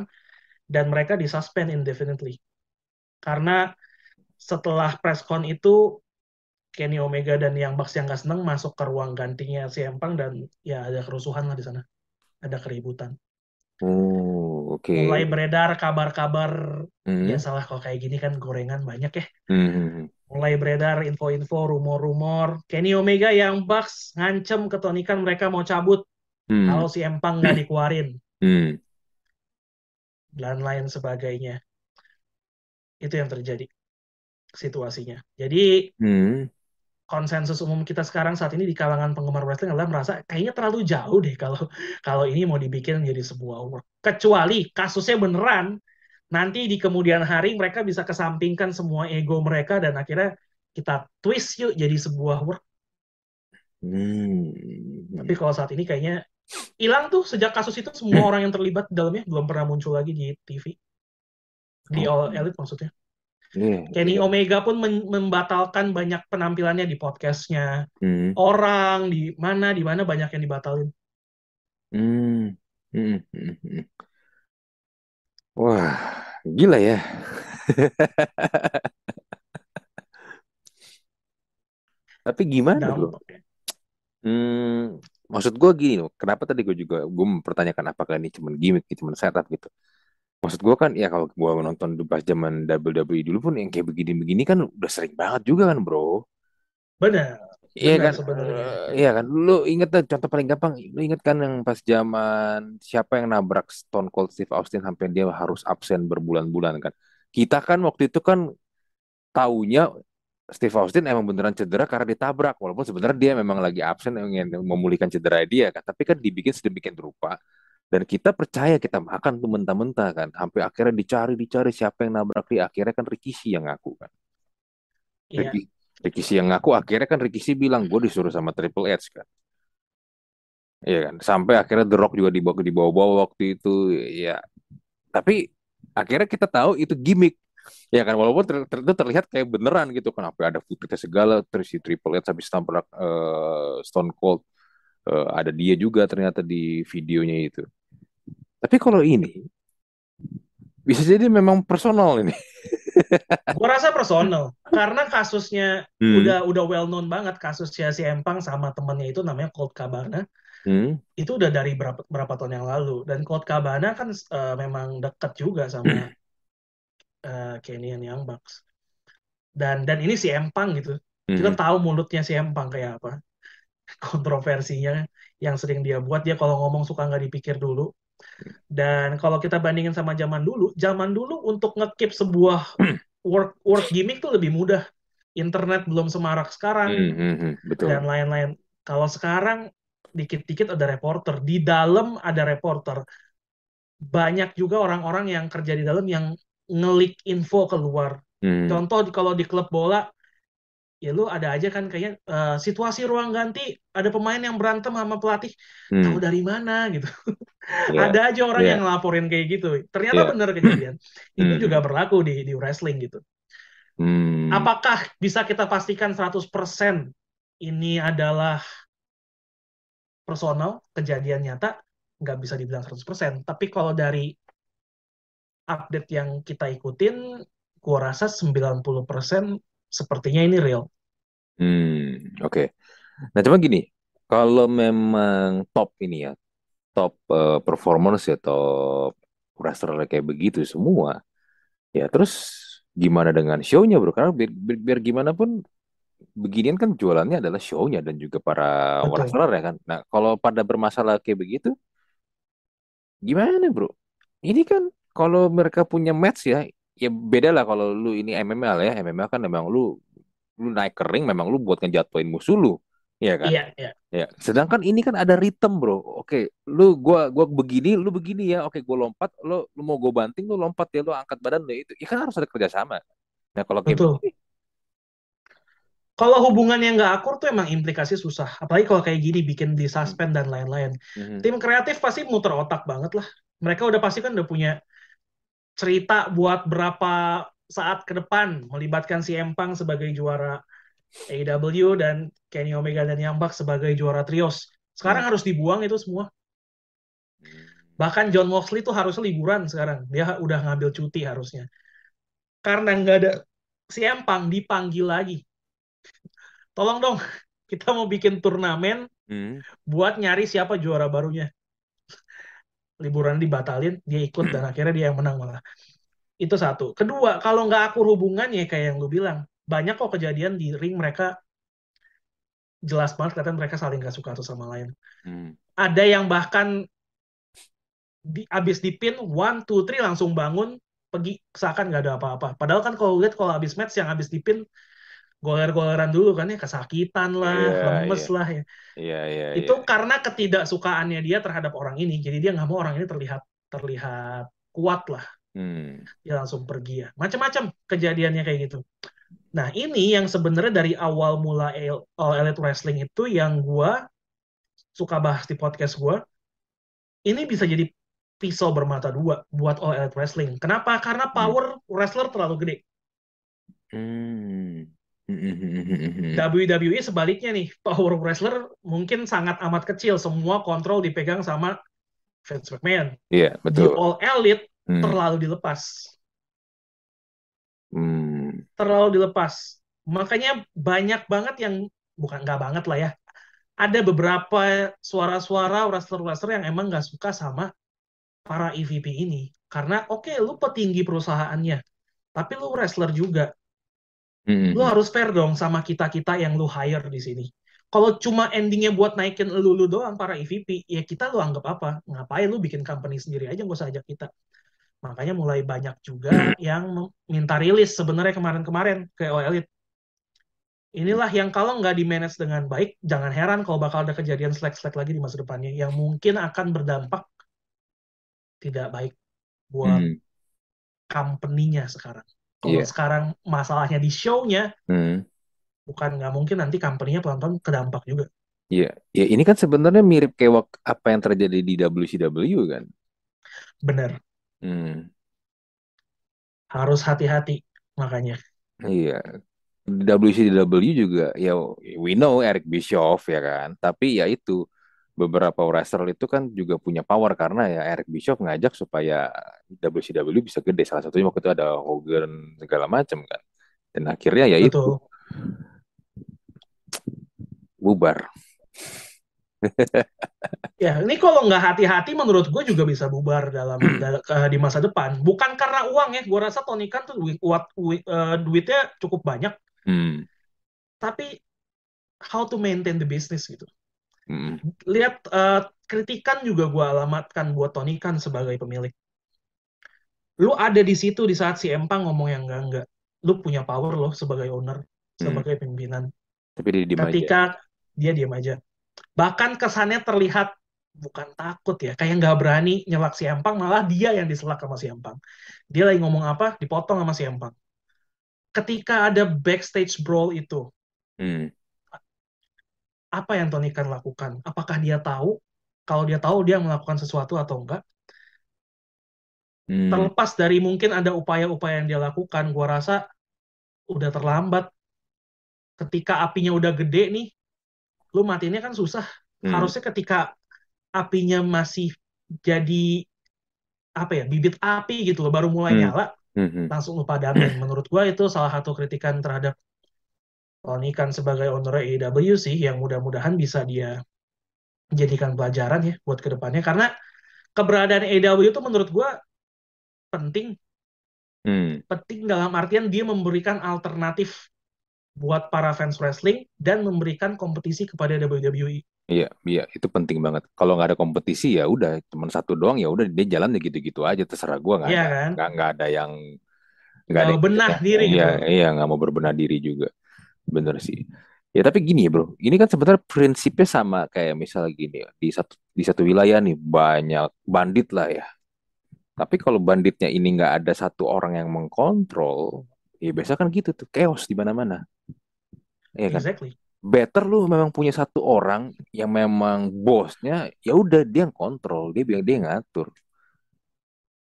dan mereka disuspend indefinitely. Karena setelah presscon itu Kenny Omega dan Young Bucks yang gak seneng masuk ke ruang gantinya si Empang dan ya ada kerusuhan lah di sana. Ada keributan.
Oh, oke.
Mulai beredar kabar-kabar
Hmm.
biasalah kalau kayak gini kan gorengan banyak ya.
Hmm.
Mulai beredar info-info, rumor-rumor. Kenny Omega yang Bucks ngancem ke Tony Khan mereka mau cabut
Hmm.
kalau si Empang nggak dikeluarin
Hmm.
dan lain sebagainya. Itu yang terjadi situasinya. Jadi
Hmm.
konsensus umum kita sekarang saat ini di kalangan penggemar wrestling adalah merasa kayaknya terlalu jauh deh kalau kalau ini mau dibikin menjadi sebuah work. Kecuali kasusnya beneran, nanti di kemudian hari mereka bisa kesampingkan semua ego mereka dan akhirnya kita twist yuk jadi sebuah work.
Hmm.
Tapi kalau saat ini kayaknya hilang tuh sejak kasus itu semua orang yang terlibat di dalamnya belum pernah muncul lagi di TV. Di All Elite maksudnya.
Iya,
Kenny
iya.
Omega pun membatalkan banyak penampilannya di podcastnya.
Hmm.
Orang di mana di mana banyak yang dibatalin.
Hmm. Hmm. Hmm. Hmm. Wah, gila ya. Tapi gimana?
Dampak ya.
Hmm, maksud gue gini loh, kenapa tadi gue juga gue mempertanyakan apakah ini cuma gimmick, cuma setup gitu. Maksud gue kan, ya kalau gue nonton dulu pas zaman WWE dulu pun yang kayak begini-begini kan udah sering banget juga kan, bro.
Benar,
Iya kan,
sebenarnya.
Eh, iya kan. Lu inget tuh contoh paling gampang, lu inget kan yang pas zaman siapa yang nabrak Stone Cold Steve Austin sampai dia harus absen berbulan-bulan kan. Kita kan waktu itu kan taunya Steve Austin emang beneran cedera karena ditabrak, walaupun sebenarnya dia memang lagi absen ingin memulihkan cedera dia kan. Tapi kan dibikin sedemikian rupa dan kita percaya kita makan tuh mentah-mentah kan. Sampai akhirnya dicari dicari siapa yang nabrak dia. Akhirnya kan Rikishi yang ngaku kan.
Iya,
Ricky, Rikishi yang ngaku akhirnya kan Rikishi bilang gue disuruh sama Triple H kan. Iya kan. Sampai akhirnya The Rock juga dibawa dibawa-bawa waktu itu ya. Tapi akhirnya kita tahu itu gimmick. Ya kan walaupun ter, ter, terlihat kayak beneran gitu kan apa ada footage segala terus si Triple H habis tabrak eh, Stone Cold Eh, ada dia juga ternyata di videonya itu. Tapi kalau ini bisa jadi memang personal ini.
gua rasa personal. Karena kasusnya
Hmm.
udah udah well known banget kasusnya si Empang sama temannya itu namanya Colt Cabana.
Hmm.
itu udah dari berapa berapa tahun yang lalu. Dan Colt Cabana kan eh, memang dekat juga sama eh, Kenny and Young Bucks. Dan dan ini si Empang gitu. Kita
Hmm.
tahu mulutnya si Empang kayak apa. Kontroversinya yang sering dia buat. Dia kalau ngomong suka nggak dipikir dulu dan kalau kita bandingin sama zaman dulu zaman dulu untuk ngekip sebuah work work gimmick tuh lebih mudah internet belum semarak sekarang
Hmm, hmm. Betul.
dan lain-lain kalau sekarang dikit-dikit ada reporter di dalam ada reporter banyak juga orang-orang yang kerja di dalam yang ngelik info keluar
Hmm.
contoh kalau di klub bola ya lu ada aja kan kayaknya eh, situasi ruang ganti ada pemain yang berantem sama pelatih tahu
Hmm.
dari mana gitu
Ya.
ada aja orang
ya.
yang ngelaporin kayak gitu ternyata
Ya.
benar kejadian itu
Hmm.
juga berlaku di di wrestling gitu
Hmm.
apakah bisa kita pastikan 100% ini adalah personal kejadian nyata nggak bisa dibilang 100% tapi kalau dari update yang kita ikutin gua rasa 90% sepertinya ini real
Hmm. Oke. Nah, cuma gini, kalau memang top ini ya, top eh, performance ya, top wrestler kayak begitu semua, ya terus gimana dengan show-nya bro? Karena biar, biar, biar gimana pun beginian kan jualannya adalah show-nya dan juga para
betul
wrestler ya kan. Nah, kalau pada bermasalah kayak begitu, gimana bro? Ini kan kalau mereka punya match ya, ya beda lah kalau lu ini MMA lah ya. MMA kan memang lu lu naik ke ring memang lu buat ngejatuhin musuh lu, ya kan?
iya iya
Ya, sedangkan ini kan ada rhythm, bro. Oke, lu gua gua begini, lu begini ya. Oke, gua lompat, lu lu mau gua banting, lu lompat ya, lu angkat badan lu itu. Ya kan harus ada kerjasama. Nah, kalau kayak
betul
begini,
kalau hubungannya nggak akur tuh emang implikasi susah apalagi kalau kayak gini bikin di suspend dan lain-lain
mhm,
tim kreatif pasti muter otak banget lah mereka udah pasti kan udah punya cerita buat berapa saat ke depan melibatkan si Empang sebagai juara AEW dan Kenny Omega dan Young Bucks sebagai juara trios. Sekarang
hmm,
harus dibuang itu semua.
Hmm,
bahkan John Moxley tuh harusnya liburan sekarang. Dia udah ngambil cuti harusnya. Karena nggak ada si Empang dipanggil lagi. Tolong dong kita mau bikin turnamen
hmm,
buat nyari siapa juara barunya liburan dibatalin dia ikut dan akhirnya dia yang menang malah. Itu satu. Kedua kalau nggak akur hubungannya kayak yang lu bilang banyak kok kejadian di ring mereka jelas banget kelihatan mereka saling gak suka satu sama lain.
Hmm,
ada yang bahkan di, abis dipin one two three langsung bangun pergi seakan nggak ada apa-apa. Padahal kan kalau lihat kalau abis match yang abis dipin goler-goleran dulu kan ya kesakitan lah
Iya,
lemes
iya,
lah ya.
Iya, iya,
itu
iya.
karena ketidaksukaannya dia terhadap orang ini jadi dia nggak mau orang ini terlihat terlihat kuat lah.
Hmm,
dia langsung pergi ya. Macam-macam kejadiannya kayak gitu. Nah ini yang sebenarnya dari awal mula All All Elite Wrestling itu yang gua suka bahas di podcast gua ini bisa jadi pisau bermata dua buat All Elite Wrestling. Kenapa? Karena
hmm,
power wrestler terlalu gede.
Hmm. Hmm.
WWE sebaliknya nih, power wrestler mungkin sangat amat kecil, semua kontrol dipegang sama Vince McMahon.
Iya,
Di
betul.
All Elite
Hmm.
terlalu dilepas,
Hmm.
terlalu dilepas. Makanya banyak banget yang bukan nggak banget lah ya. Ada beberapa suara-suara wrestler-wrestler yang emang nggak suka sama para EVP ini. Karena oke, lu petinggi perusahaannya, tapi lu wrestler juga.
Hmm.
Lu harus fair dong sama kita-kita yang lu hire di sini. Kalau cuma endingnya buat naikin lu, lu doang para EVP, ya kita lu anggap apa? Ngapain lu bikin company sendiri aja, nggak usah ajak kita. Makanya mulai banyak juga yang minta rilis sebenarnya kemarin-kemarin ke Elite. Inilah yang kalau nggak di manage dengan baik, jangan heran kalau bakal ada kejadian slack-slack lagi di masa depannya yang mungkin akan berdampak tidak baik buat
Hmm.
company-nya sekarang. Kalau
Iya.
sekarang masalahnya di show-nya,
Hmm.
bukan nggak mungkin nanti company-nya pelan-pelan kedampak juga.
Iya. Ya ini kan sebenarnya mirip kayak apa yang terjadi di WCW kan.
Bener,
Hmm.
harus hati-hati makanya.
Iya. WCW juga ya we know Eric Bischoff ya kan. Tapi ya itu beberapa wrestler itu kan juga punya power karena ya Eric Bischoff ngajak supaya WCW bisa gede. Salah satunya waktu itu ada Hogan segala macam kan. Dan akhirnya ya itu bubar.
Ya, ini kalau nggak hati-hati menurut gue juga bisa bubar dalam dal- ke- di masa depan. Bukan karena uang ya, gue rasa Tony Khan tuh duit, wi- eh, duitnya cukup banyak,
Hmm.
tapi how to maintain the business gitu. Lihat eh, kritikan juga gue alamatkan buat Tony Khan sebagai pemilik. Lu ada di situ di saat si Empang ngomong yang enggak-enggak. Lu punya power loh sebagai owner,
Hmm.
sebagai pimpinan.
Tapi dia aja.
Ketika dia diam aja. Bahkan kesannya terlihat bukan takut ya, kayak nggak berani nyelak si Empang, malah dia yang diselak sama si Empang. Dia lagi ngomong apa, dipotong sama si Empang. Ketika ada backstage brawl itu,
Hmm.
Apa yang Tony Khan lakukan? Apakah dia tahu? Kalau dia tahu dia melakukan sesuatu atau enggak?
Hmm.
Terlepas dari mungkin ada upaya-upaya yang dia lakukan, gua rasa udah terlambat. Ketika apinya udah gede nih, lu matiinnya kan susah.
Hmm.
Harusnya ketika apinya masih jadi apa ya bibit api gitu loh baru mulai
Hmm.
nyala
Hmm.
langsung lu padamin menurut gua itu salah satu kritikan terhadap Tony Khan sebagai owner AEW sih yang mudah-mudahan bisa dia jadikan pelajaran ya buat ke depannya karena keberadaan AEW itu menurut gua penting.
Hmm.
penting dalam artian dia memberikan alternatif buat para fans wrestling dan memberikan kompetisi kepada WWE
Iya, iya, itu penting banget. Kalau nggak ada kompetisi ya udah, cuma satu doang ya udah dia jalan ya gitu-gitu aja terserah gua nggak
Iya
ada
kan?
nggak ada yang nggak ada yang
benah
kita
diri gitu
iya
loh
iya nggak mau berbenah diri juga bener sih. Ya tapi gini bro. Ini kan sebenarnya prinsipnya sama kayak misalnya gini ya di satu di satu wilayah nih banyak bandit lah ya. Tapi kalau banditnya ini nggak ada satu orang yang mengkontrol ya biasa kan gitu tuh chaos di mana-mana. Iya kan?
Exactly.
Better lu memang punya satu orang yang memang bosnya ya udah dia yang kontrol dia bilang dia yang ngatur.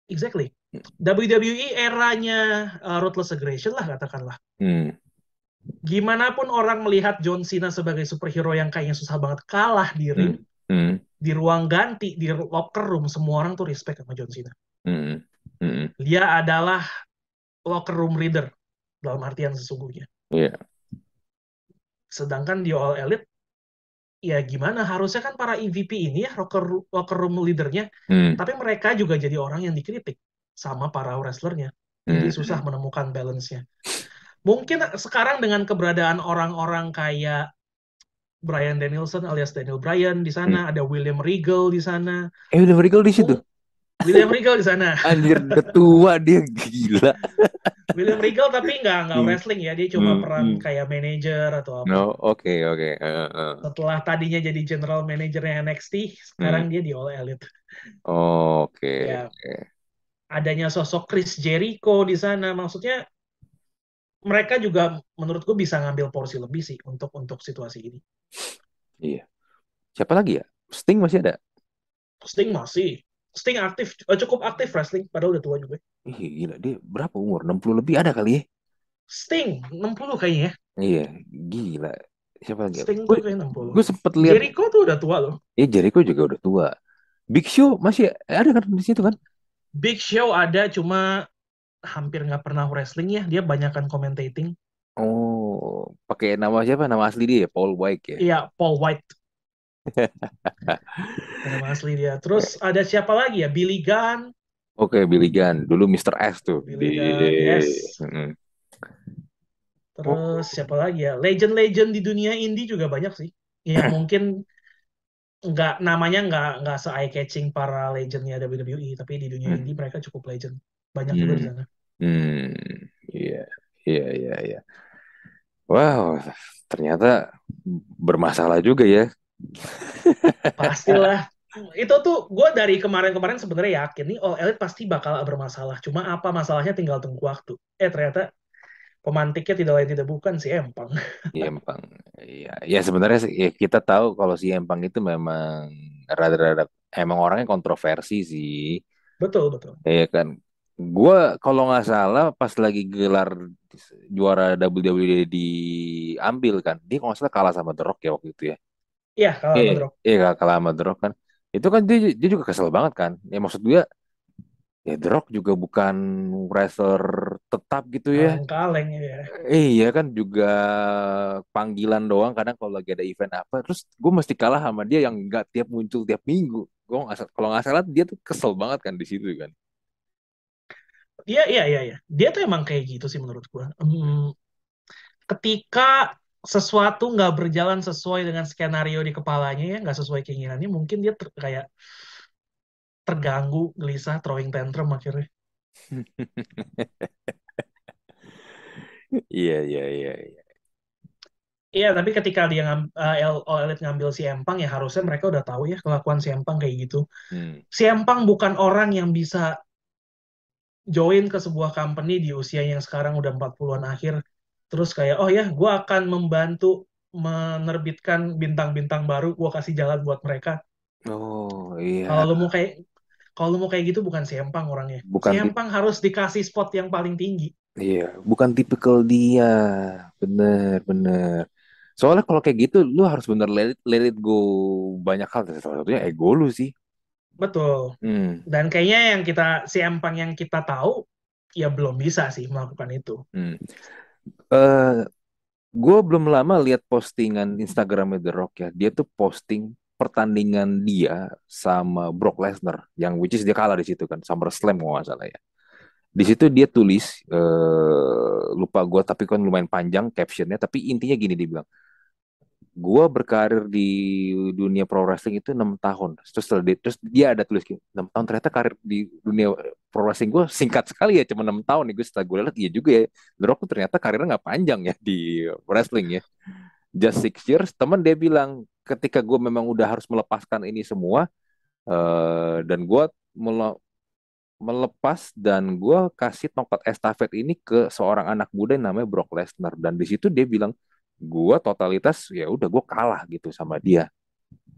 Exactly. WWE eranya uh, ruthless aggression lah katakanlah.
hmm.
Gimana pun orang melihat John Cena sebagai superhero yang kayaknya susah banget kalah di ring,
Hmm.
di ruang ganti, di locker room, semua orang tuh respect sama John Cena.
Hmm. Hmm.
Dia adalah locker room leader dalam artian sesungguhnya.
Iya.
Sedangkan di All Elite, ya gimana? Harusnya kan para EVP ini ya locker, locker room leadernya,
Hmm.
tapi mereka juga jadi orang yang dikritik sama para wrestlernya. Jadi
Hmm.
susah menemukan balance-nya. Mungkin sekarang dengan keberadaan orang-orang kayak Brian Danielson alias Daniel Bryan di sana, ada William Regal di sana.
Eh udah Regal di situ.
William Regal di sana.
Anjir udah tua dia gila.
William Regal tapi nggak nggak
Hmm.
wrestling ya, dia cuma
Hmm,
peran
hmm.
kayak manajer atau apa.
No, oke oke. Eh, eh.
Setelah tadinya jadi general manajernya NXT, sekarang dia di All Elite.
Oke.
Ya,
oke.
adanya sosok Chris Jericho di sana, maksudnya mereka juga menurut gue bisa ngambil porsi lebih sih untuk untuk situasi ini.
Iya. Siapa lagi ya? Sting masih ada?
Sting masih. Sting aktif, eh, cukup aktif wrestling, padahal udah tua juga.
Ih, gila dia berapa umur? 60 lebih ada kali ya?
Sting 60 kayaknya ya.
Iya, gila. Siapa lagi?
Sting
Gue
tuh kayak 60.
gue sempet lihat,
Jericho tuh udah tua loh.
eh Jericho juga udah tua. Big Show masih ada kan di situ kan?
Big Show ada cuma hampir nggak pernah wrestling ya. Dia banyakkan commentating.
Oh, pakai nama siapa? Nama asli dia, Paul White ya.
Iya, Paul White. Nama asli dia. Terus ada siapa lagi ya? Billy Gunn.
Oke, Billy Gunn. Dulu Mr. S tuh
Billy
di
Gunn, yes.
Mm.
Terus siapa lagi ya? Legend-legend di dunia indie juga banyak sih. Yang mungkin nggak namanya nggak nggak se eye catching para legendnya WWE, tapi di dunia
Hmm.
indie mereka cukup legend. Banyak juga di
Hmm.
sana.
Hmm, iya, iya, iya, iya. Wow, ternyata bermasalah juga ya.
Pastilah. Itu tuh gue dari kemarin-kemarin sebenarnya yakin nih All Elite pasti bakal bermasalah. Cuma apa masalahnya tinggal tunggu waktu. Eh ternyata pemantiknya tidak lain tidak bukan si Empang.
Si Empang, iya, ya sebenarnya ya kita tahu kalau si Empang itu memang rada-rada emang orangnya kontroversi sih,
Betul betul.
ya kan. Gua kalau nggak salah pas lagi gelar juara WWE diambil kan, dia kalau nggak salah kalah sama The Rock ya waktu itu ya.
Iya kalau
Iya,
sama The Rock.
iya kalah sama The Rock kan. Itu kan dia, dia juga kesel banget kan. Ya maksud gue ya The Rock juga bukan wrestler tetap gitu ya.
Kaleng-kaleng ya.
Iya kan juga panggilan doang kadang kalau lagi ada event apa. Terus gue mesti kalah sama dia yang nggak tiap muncul tiap minggu. Gue kalau nggak salah dia tuh kesel banget kan di situ kan.
Iya iya iya iya. Dia tuh emang kayak gitu sih menurut gue. Hmm, ketika sesuatu nggak berjalan sesuai dengan skenario di kepalanya ya nggak sesuai keinginannya mungkin dia ter- kayak terganggu gelisah throwing tantrum akhirnya
Iya iya iya. iya.
iya tapi ketika dia ngam, eh, All Elite ngambil si Empang ya harusnya mereka udah tahu ya kelakuan si Empang kayak gitu
Hmm.
si Empang bukan orang yang bisa join ke sebuah company di usia yang sekarang udah 40-an akhir terus kayak oh ya gue akan membantu menerbitkan bintang-bintang baru gue kasih jalan buat mereka
Oh iya.
Kalau lu mau kayak kalau lu mau kayak gitu bukan si Empang orangnya.
Bukan
Si
tip-
Empang harus dikasih spot yang paling tinggi.
Iya, bukan tipikal dia. Bener, bener. Soalnya kalau kayak gitu, lu harus bener let it, let it go banyak hal. Salah satunya ego lu sih.
Betul.
Hmm,
Dan kayaknya yang kita si Empang yang kita tahu ya belum bisa sih melakukan itu.
hmm. Eh, gue belum lama lihat postingan Instagramnya The Rock ya. Dia tuh posting pertandingan dia sama Brock Lesnar, yang which is dia kalah di situ kan, SummerSlam kalau nggak salah ya. Di situ dia tulis, eh, lupa gue tapi kan lumayan panjang captionnya, tapi intinya gini dia bilang. Gua berkarir di dunia pro wrestling itu enam tahun. Terus terus dia ada tulis enam tahun ternyata karir di dunia pro wrestling gue singkat sekali ya, cuma enam tahun nih gue setelah gue lihat iya juga ya. Tuh ternyata karirnya nggak panjang ya di wrestling ya. Just six years. Temen dia bilang ketika gue memang udah harus melepaskan ini semua eh, dan gue mele- melepas dan gue kasih tongkat estafet ini ke seorang anak muda yang namanya Brock Lesnar dan di situ dia bilang gue totalitas ya udah gue kalah gitu sama dia.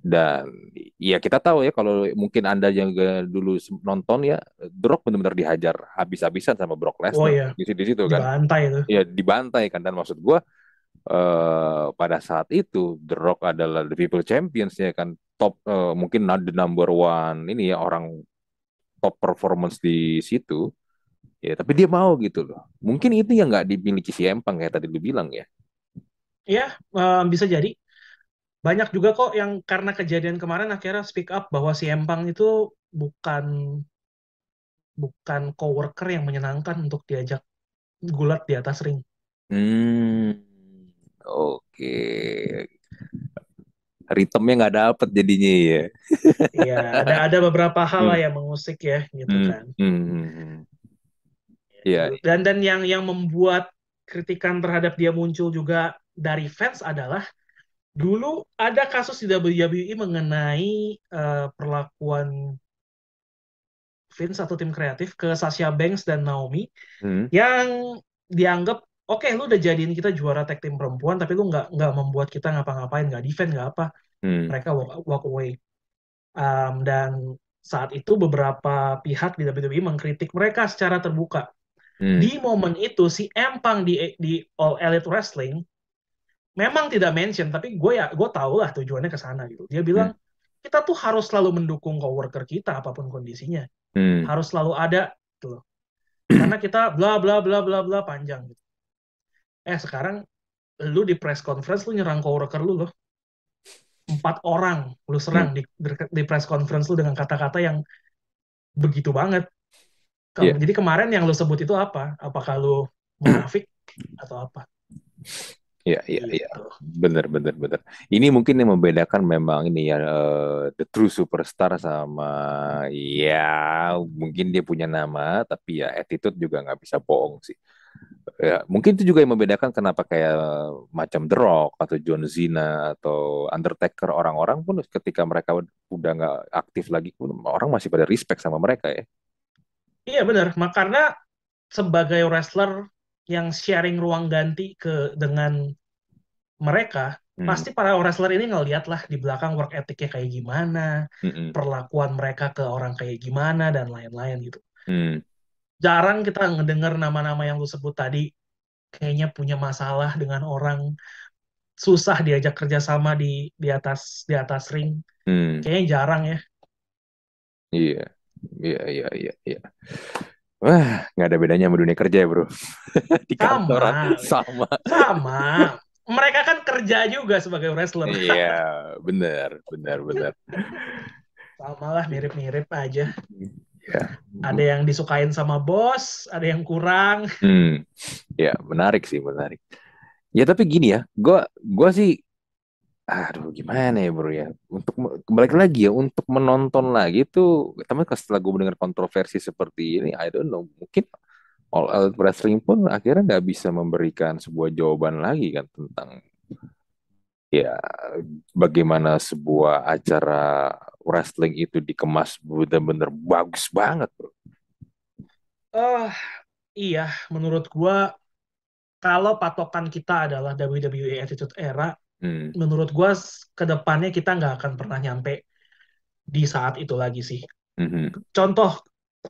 Dan ya kita tahu ya kalau mungkin anda yang dulu nonton ya The Rock benar-benar dihajar habis-habisan sama Brock
Oh
Lesnar
iya,
di situ di situ kan.
Dibantai itu.
ya dibantai kan. Dan maksud gue eh pada saat itu The Rock adalah the people champions ya kan. Top eh, mungkin not the number one ini ya orang top performance di situ. Ya tapi dia mau gitu loh. Mungkin itu yang nggak dimiliki si Empang kayak tadi lu bilang ya
Ya, eh, bisa jadi. Banyak juga kok yang karena kejadian kemarin akhirnya speak up bahwa si Empang itu bukan bukan coworker yang menyenangkan untuk diajak gulat di atas ring.
hmm oke ritmenya nggak dapet jadinya ya
Iya, ada ada beberapa hal lah
Hmm.
yang mengusik ya, gitu
hmm.
kan.
Hmm. hmm, hmm. Iya.
Dan dan yang yang membuat kritikan terhadap dia muncul juga dari fans adalah dulu ada kasus di WWE mengenai eh, perlakuan Vince atau tim kreatif ke Sasha Banks dan Naomi
Hmm.
yang dianggap oke lu udah jadiin kita juara tag team perempuan tapi lu nggak nggak membuat kita ngapa-ngapain nggak defend nggak apa
Hmm.
mereka walk, walk away Um, dan saat itu beberapa pihak di WWE mengkritik mereka secara terbuka
Hmm.
Di momen itu si Empang di di All Elite Wrestling memang tidak mention, tapi gue ya gue tahu lah tujuannya ke sana gitu. Dia bilang kita tuh harus selalu mendukung coworker kita apa pun kondisinya,
Hmm.
harus selalu ada gitu loh. Karena kita bla bla bla bla bla panjang gitu. Eh sekarang lu di press conference lu nyerang coworker lu loh. Empat orang lu serang di, di press conference lu dengan kata-kata yang begitu banget.
Iya.
Jadi kemarin yang lu sebut itu apa? Apakah lu munafik atau apa?
Iya, iya, iya.
Gitu.
Bener, bener, bener. Ini mungkin yang membedakan memang ini ya eh, the true superstar sama ya mungkin dia punya nama tapi ya attitude juga nggak bisa bohong sih. Ya, mungkin itu juga yang membedakan kenapa kayak macam The Rock atau John Cena atau Undertaker orang-orang pun ketika mereka udah nggak aktif lagi pun orang masih pada respect sama mereka ya.
Iya benar, karena sebagai wrestler yang sharing ruang ganti ke dengan mereka,
Hmm,
pasti para wrestler ini ngeliat lah di belakang work ethicnya kayak gimana,
mm-mm,
perlakuan mereka ke orang kayak gimana dan lain-lain gitu.
hmm,
Jarang kita ngedengar nama-nama yang lu sebut tadi kayaknya punya masalah dengan orang, susah diajak kerjasama di di atas di atas ring.
hmm.
Kayaknya jarang ya.
Iya, iya, iya, iya, iya. Wah, nggak ada bedanya sama dunia kerja ya, bro. Di kantoran
Sama,
sama.
sama. Mereka kan kerja juga sebagai wrestler.
Iya, benar, benar, benar.
Sama lah, mirip-mirip aja.
Ya,
Ada yang disukain sama bos, ada yang kurang.
hmm, ya menarik sih, menarik. Ya tapi gini ya, gua, gua sih, aduh gimana ya bro ya, untuk kembali lagi ya, untuk menonton lagi tuh, tapi setelah gue mendengar kontroversi seperti ini, I don't know, mungkin All Elite Wrestling pun akhirnya nggak bisa memberikan sebuah jawaban lagi kan tentang ya bagaimana sebuah acara wrestling itu dikemas benar-benar bagus banget bro.
Eh, iya, menurut gua kalau patokan kita adalah WWE Attitude Era,
Hmm,
menurut gua s- ke depannya kita nggak akan pernah nyampe di saat itu lagi sih.
mhm,
Contoh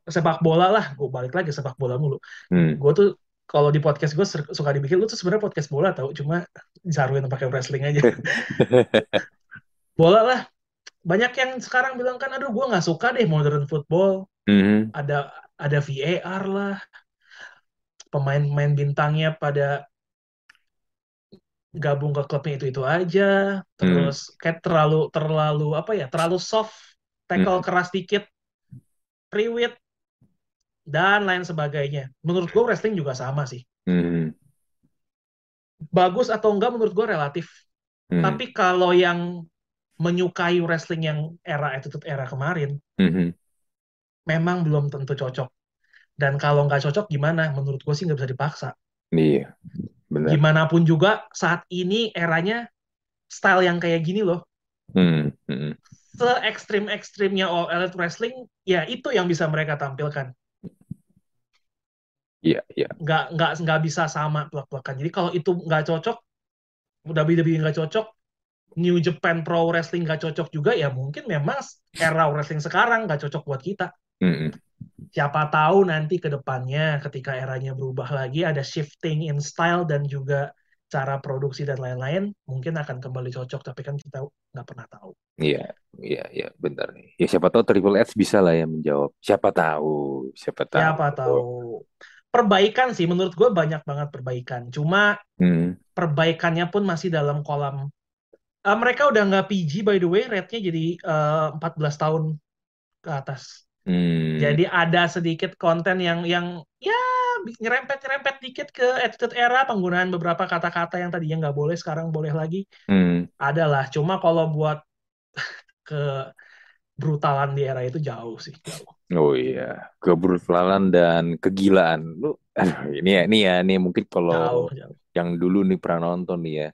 sepak bola lah, gue balik lagi sepak bola mulu.
hmm,
Gue tuh kalau di podcast gue suka dibikin lu tuh sebenarnya podcast bola tau, cuma disaruin pakai wrestling aja. Bola lah, banyak yang sekarang bilang kan, aduh gue nggak suka deh modern football.
mhm,
Ada ada VAR lah, pemain-pemain bintangnya pada gabung ke klubnya itu itu aja, terus kayak terlalu terlalu apa ya, terlalu soft, tackle keras dikit, priwit dan lain sebagainya. Menurut gue wrestling juga sama sih.
mhm,
Bagus atau enggak menurut gue relatif.
mhm,
Tapi kalau yang menyukai wrestling yang era attitude era kemarin,
mhm.
memang belum tentu cocok. Dan kalau nggak cocok gimana? Menurut gue sih nggak bisa dipaksa.
Iya, benar.
Gimana pun juga saat ini eranya style yang kayak gini loh.
Hmm, hmm,
Se ekstrim ekstrimnya All Elite Wrestling, ya itu yang bisa mereka tampilkan.
Iya, iya.
Nggak nggak nggak bisa sama plak-plakan. Jadi kalau itu nggak cocok, WWE nggak cocok, New Japan Pro Wrestling nggak cocok juga, ya mungkin memang era wrestling sekarang nggak cocok buat kita.
Hmm,
siapa tahu nanti ke depannya ketika eranya berubah lagi ada shifting in style dan juga cara produksi dan lain-lain mungkin akan kembali cocok tapi kan kita nggak pernah tahu.
Iya, iya, iya, benar nih. Ya siapa tahu Triple H bisa lah ya menjawab. Siapa tahu, siapa tahu.
Siapa tahu. Perbaikan sih menurut gue banyak banget perbaikan. Cuma
Hmm,
perbaikannya pun masih dalam kolam. Eh, mereka udah nggak PG by the way, rate-nya jadi eh, 14 tahun ke atas.
Hmm,
Jadi ada sedikit konten yang yang ya nyerempet-nyerempet dikit ke attitude era penggunaan beberapa kata-kata yang tadinya nggak boleh sekarang boleh lagi.
hmm.
Adalah cuma kalau buat ke brutalan di era itu jauh sih jauh.
Oh iya, kebrutalan dan kegilaan. Lu, aduh, ini ya, ini ya, ini mungkin kalau
Jauh, jauh.
yang dulu nih pernah nonton nih ya.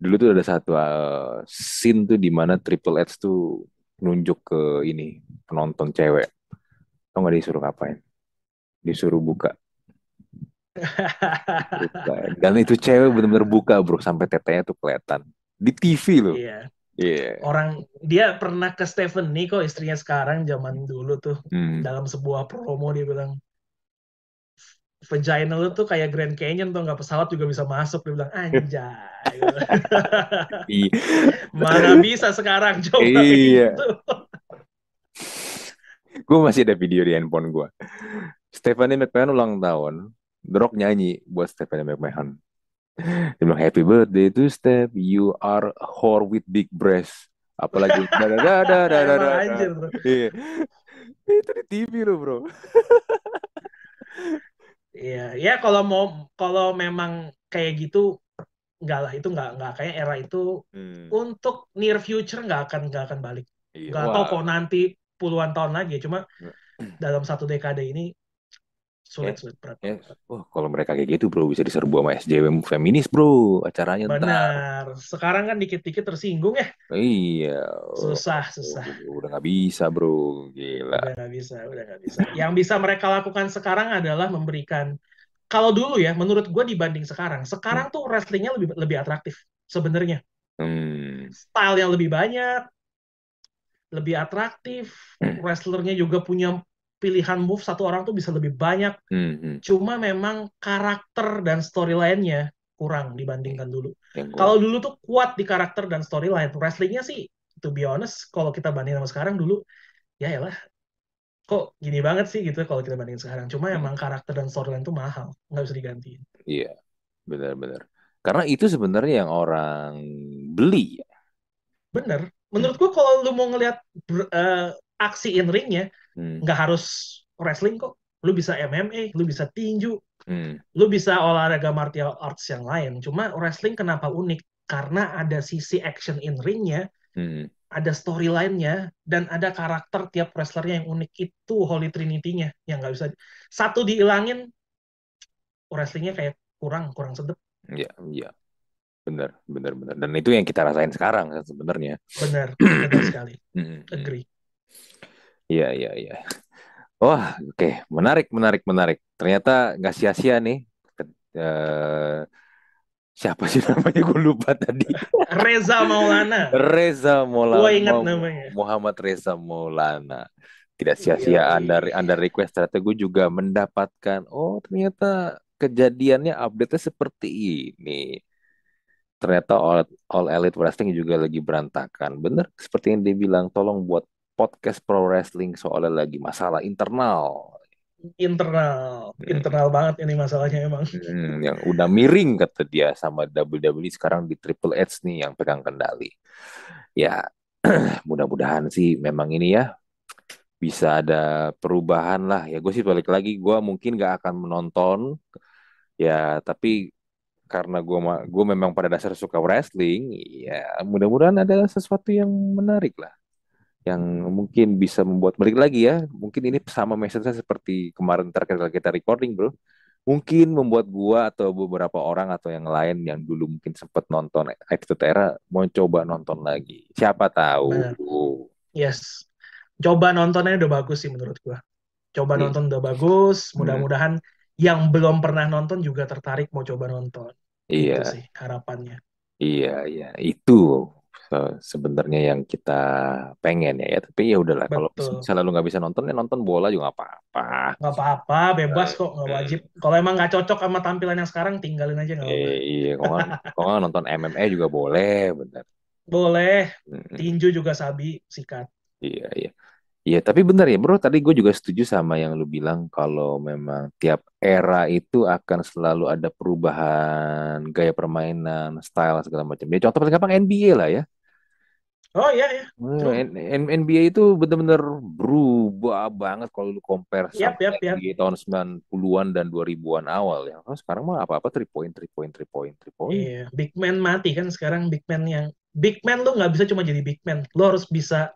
Dulu tuh ada satu uh, scene tuh di mana Triple H tuh nunjuk ke ini penonton cewek. Tau nggak disuruh ngapain? Disuruh buka. buka. Dan itu cewek bener-bener buka bro sampai tetenya tuh kelihatan di TV loh.
Iya.
Iya.
Orang dia pernah ke Stephanie kok istrinya sekarang zaman dulu tuh
Hmm.
dalam sebuah promo dia bilang vagina lu tuh kayak Grand Canyon tuh nggak pesawat juga bisa masuk dia bilang anjay
Iya.
mana bisa sekarang coba
Iya.
gitu
Gue masih ada video di handphone gue. Stephanie McMahon ulang tahun. The Rock nyanyi buat Stephanie McMahon. Dia bilang happy birthday to Steph. You are a whore with big breasts. Apalagi da da da da da da Iya. Itu di TV loh bro.
Iya, ya kalau mau kalau memang kayak gitu nggak lah itu nggak nggak kayak era itu
Hmm.
untuk near future nggak akan nggak akan balik.
Iya.
Nggak tahu kok nanti puluhan tahun lagi. Cuma dalam satu dekade ini sulit sulit berat.
Ya, wah kalau mereka kayak gitu bro bisa diserbu sama SJW feminis bro acaranya ntar.
Benar. Sekarang kan dikit-dikit tersinggung ya.
Iya.
Susah, susah.
Udah nggak bisa bro, gila.
Udah nggak bisa, udah nggak bisa. Yang bisa mereka lakukan sekarang adalah memberikan. Kalau dulu ya, menurut gue dibanding sekarang, sekarang tuh wrestlingnya lebih lebih atraktif sebenarnya.
Hmm.
Style yang lebih banyak, lebih atraktif, wrestlernya juga punya pilihan move satu orang tuh bisa lebih banyak.
Hmm, hmm.
Cuma memang karakter dan storyline-nya kurang dibandingkan dulu. Kalau dulu tuh kuat di karakter dan storyline. Wrestlingnya sih, to be honest, kalau kita bandingin sama sekarang dulu, ya elah, kok gini banget sih gitu kalau kita bandingin sekarang. Cuma emang karakter dan storyline tuh mahal, nggak bisa digantiin.
Iya, benar-benar. Karena itu sebenarnya yang orang beli. ya.
Bener. Menurut gua kalau lu mau ngelihat eh, aksi in ringnya,
Hmm,
nggak harus wrestling kok. Lu bisa MMA, lu bisa tinju,
hmm,
lu bisa olahraga martial arts yang lain. Cuma wrestling kenapa unik? Karena ada sisi action in ringnya,
hmm.
ada storyline-nya, dan ada karakter tiap wrestlernya yang unik. Itu Holy Trinity-nya yang nggak bisa. Satu dihilangin, wrestlingnya kayak kurang, kurang sedep.
Iya, iya. Benar, benar, benar. Dan itu yang kita rasain sekarang kan sebenarnya.
Bener, bener sekali. Agree.
Iya, iya, iya. Wah, oke. Menarik, menarik, menarik. Ternyata nggak sia-sia nih. Eh, siapa sih namanya? Gue lupa tadi.
Reza Maulana.
Reza Maulana.
Gua ingat namanya.
Muhammad Reza Maulana. Tidak sia-sia
Yoi.
Anda Anda request ternyata gue juga mendapatkan. Oh, ternyata kejadiannya update-nya seperti ini. Ternyata All, All Elite Wrestling juga lagi berantakan. Bener seperti yang dia bilang, tolong buat podcast pro wrestling soalnya lagi masalah internal.
Internal.
Hmm.
Internal banget ini masalahnya emang.
Hmm, yang udah miring kata dia sama WWE sekarang di Triple H nih yang pegang kendali. Ya, mudah-mudahan sih memang ini ya bisa ada perubahan lah. Ya gue sih balik lagi gue mungkin gak akan menonton. Ya, tapi karena gue gue memang pada dasar suka wrestling, ya mudah-mudahan ada sesuatu yang menarik lah. Yang mungkin bisa membuat balik lagi ya. Mungkin ini sama message seperti kemarin terakhir kita recording, bro. Mungkin membuat gua atau beberapa orang atau yang lain yang dulu mungkin sempat nonton Attitude Era mau coba nonton lagi. Siapa tahu.
Yes. Coba nontonnya udah bagus sih menurut gua. Coba
Iya.
nonton udah bagus.
Hmm.
Yang belum pernah nonton juga tertarik mau coba nonton.
Iya,
Itu sih harapannya.
iya, iya. Itu se- sebenarnya yang kita pengen ya. ya. Tapi ya udahlah. Kalau misalnya lu nggak bisa nonton ya nonton bola juga nggak apa-apa.
Nggak apa-apa, bebas kok, nggak wajib. Kalau emang nggak cocok sama tampilan yang sekarang, tinggalin aja nggak apa-apa.
Eh, iya, kalau nggak nonton MMA juga boleh, benar.
Boleh, tinju juga sabi, sikat.
Iya, iya. Iya, tapi benar ya, bro. Tadi gue juga setuju sama yang lu bilang kalau memang tiap era itu akan selalu ada perubahan gaya permainan, style segala macam. Ya contoh paling gampang NBA lah ya.
Oh iya, ya.
Hmm, NBA itu benar-benar berubah banget kalau lu compare
Yap,
sama
yap.
NBA tahun 90-an dan 2000-an awal ya. Oh, sekarang mah apa-apa 3 point, 3 point, 3 point, 3 point.
Iya, big man mati kan sekarang big man yang big man lu nggak bisa cuma jadi big man, lu harus bisa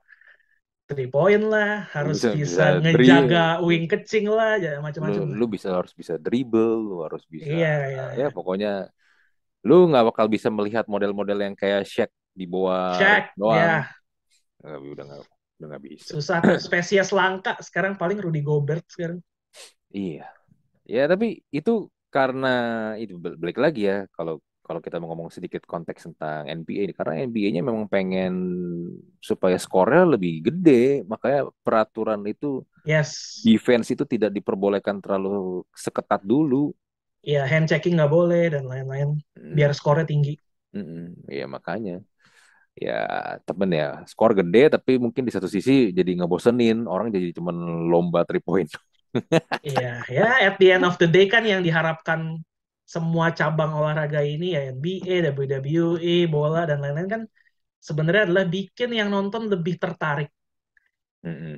three point lah, harus
Bisa
bisa ngejaga
dribble.
wing kecing lah, ya
lu
macam-macam lah.
lu bisa harus bisa dribble lu harus bisa
Iya, iya,
ya
iya.
pokoknya lu nggak bakal bisa melihat model-model yang kayak Shaq di bawah
Shaq,
doang
ya
Nggak, udah nggak udah nggak bisa
susah tuh. Spesies langka sekarang paling Rudy Gobert sekarang.
iya ya tapi itu karena itu bal- balik lagi ya kalau kalau kita mau ngomong sedikit konteks tentang NBA karena NBA-nya memang pengen supaya skornya lebih gede makanya peraturan itu
yes
defense itu tidak diperbolehkan terlalu seketat dulu
ya hand checking nggak boleh dan lain-lain
Hmm.
biar skornya tinggi
Mm-mm. Iya makanya ya temen ya skor gede tapi mungkin di satu sisi jadi ngebosenin orang jadi cuman lomba three point
Iya, ya at the end of the day kan yang diharapkan semua cabang olahraga ini ya NBA, WWE, bola dan lain-lain kan sebenarnya adalah bikin yang nonton lebih tertarik.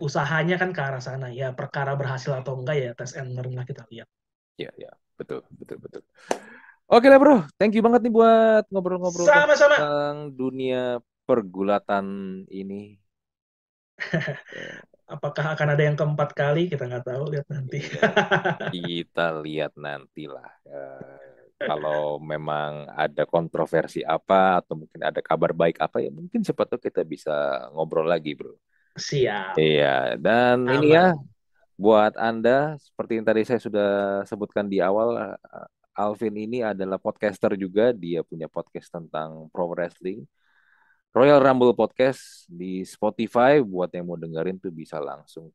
Usahanya kan ke arah sana. Ya perkara berhasil atau enggak ya tes and learn lah kita lihat.
Ya ya betul betul betul oke lah bro thank you banget nih buat ngobrol-ngobrol
Sama-sama.
tentang dunia pergulatan ini
Apakah akan ada yang keempat kali? Kita nggak tahu, lihat nanti.
Iya, kita lihat nantilah Eh, kalau memang ada kontroversi apa atau mungkin ada kabar baik apa ya mungkin siapa tahu kita bisa ngobrol lagi bro
Siap.
Iya, dan ini
Aman.
ya buat Anda seperti yang tadi saya sudah sebutkan di awal, eh, Alvin ini adalah podcaster juga, dia punya podcast tentang pro wrestling. Royal Rumble Podcast di Spotify buat yang mau dengerin tuh bisa langsung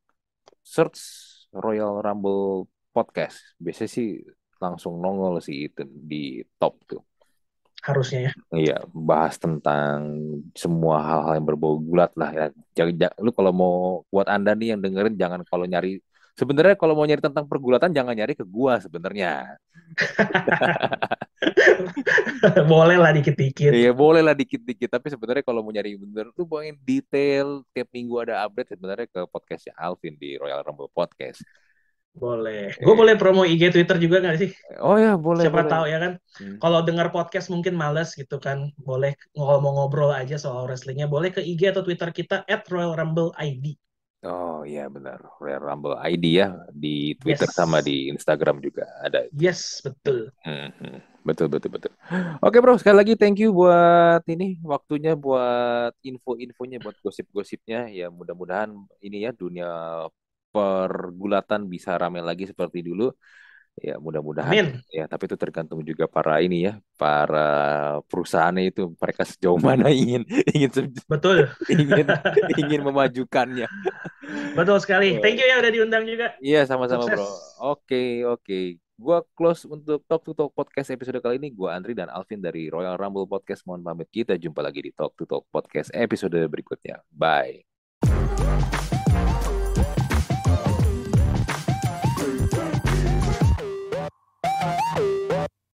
search Royal Rumble Podcast. Biasanya sih langsung nongol sih itu di top tuh.
Harusnya ya.
Iya, bahas tentang semua hal-hal yang berbau gulat lah ya. Jangan, jangan- lu kalau mau buat Anda nih yang dengerin jangan kalau nyari sebenarnya kalau mau nyari tentang pergulatan jangan nyari ke gua sebenarnya.
Boleh lah dikit-dikit.
Iya, boleh lah dikit-dikit, tapi sebenarnya kalau mau nyari bener tuh pengen detail tiap minggu ada update sebenarnya ke podcastnya Alvin di Royal Rumble Podcast.
Boleh.
Iya.
Gue boleh promo IG Twitter juga nggak sih?
Oh ya, boleh
Siapa
boleh.
tahu ya kan.
Hmm.
Kalau dengar podcast mungkin males gitu kan. Boleh mau ngobrol aja soal wrestlingnya. Boleh ke IG atau Twitter kita at Royal Rumble ID.
Oh iya benar, Royal Rumble ID ya di Twitter
Yes.
sama di Instagram juga ada.
Yes, betul.
Hmm, betul betul betul. Oke bro, sekali lagi thank you buat ini waktunya buat info-infonya buat gosip-gosipnya ya mudah-mudahan ini ya dunia pergulatan bisa ramai lagi seperti dulu. Ya mudah-mudahan
Amin.
ya tapi itu tergantung juga para ini ya para perusahaannya itu mereka sejauh mana ingin ingin
Betul.
ingin ingin memajukannya.
Betul sekali. Thank you ya udah diundang juga.
Iya sama-sama
Sukses.
bro. Oke oke. Gua close untuk Talk to Talk podcast episode kali ini. Gua Andri dan Alvin dari Royal Rumble Podcast. Mohon pamit kita jumpa lagi di Talk to Talk podcast episode berikutnya. Bye.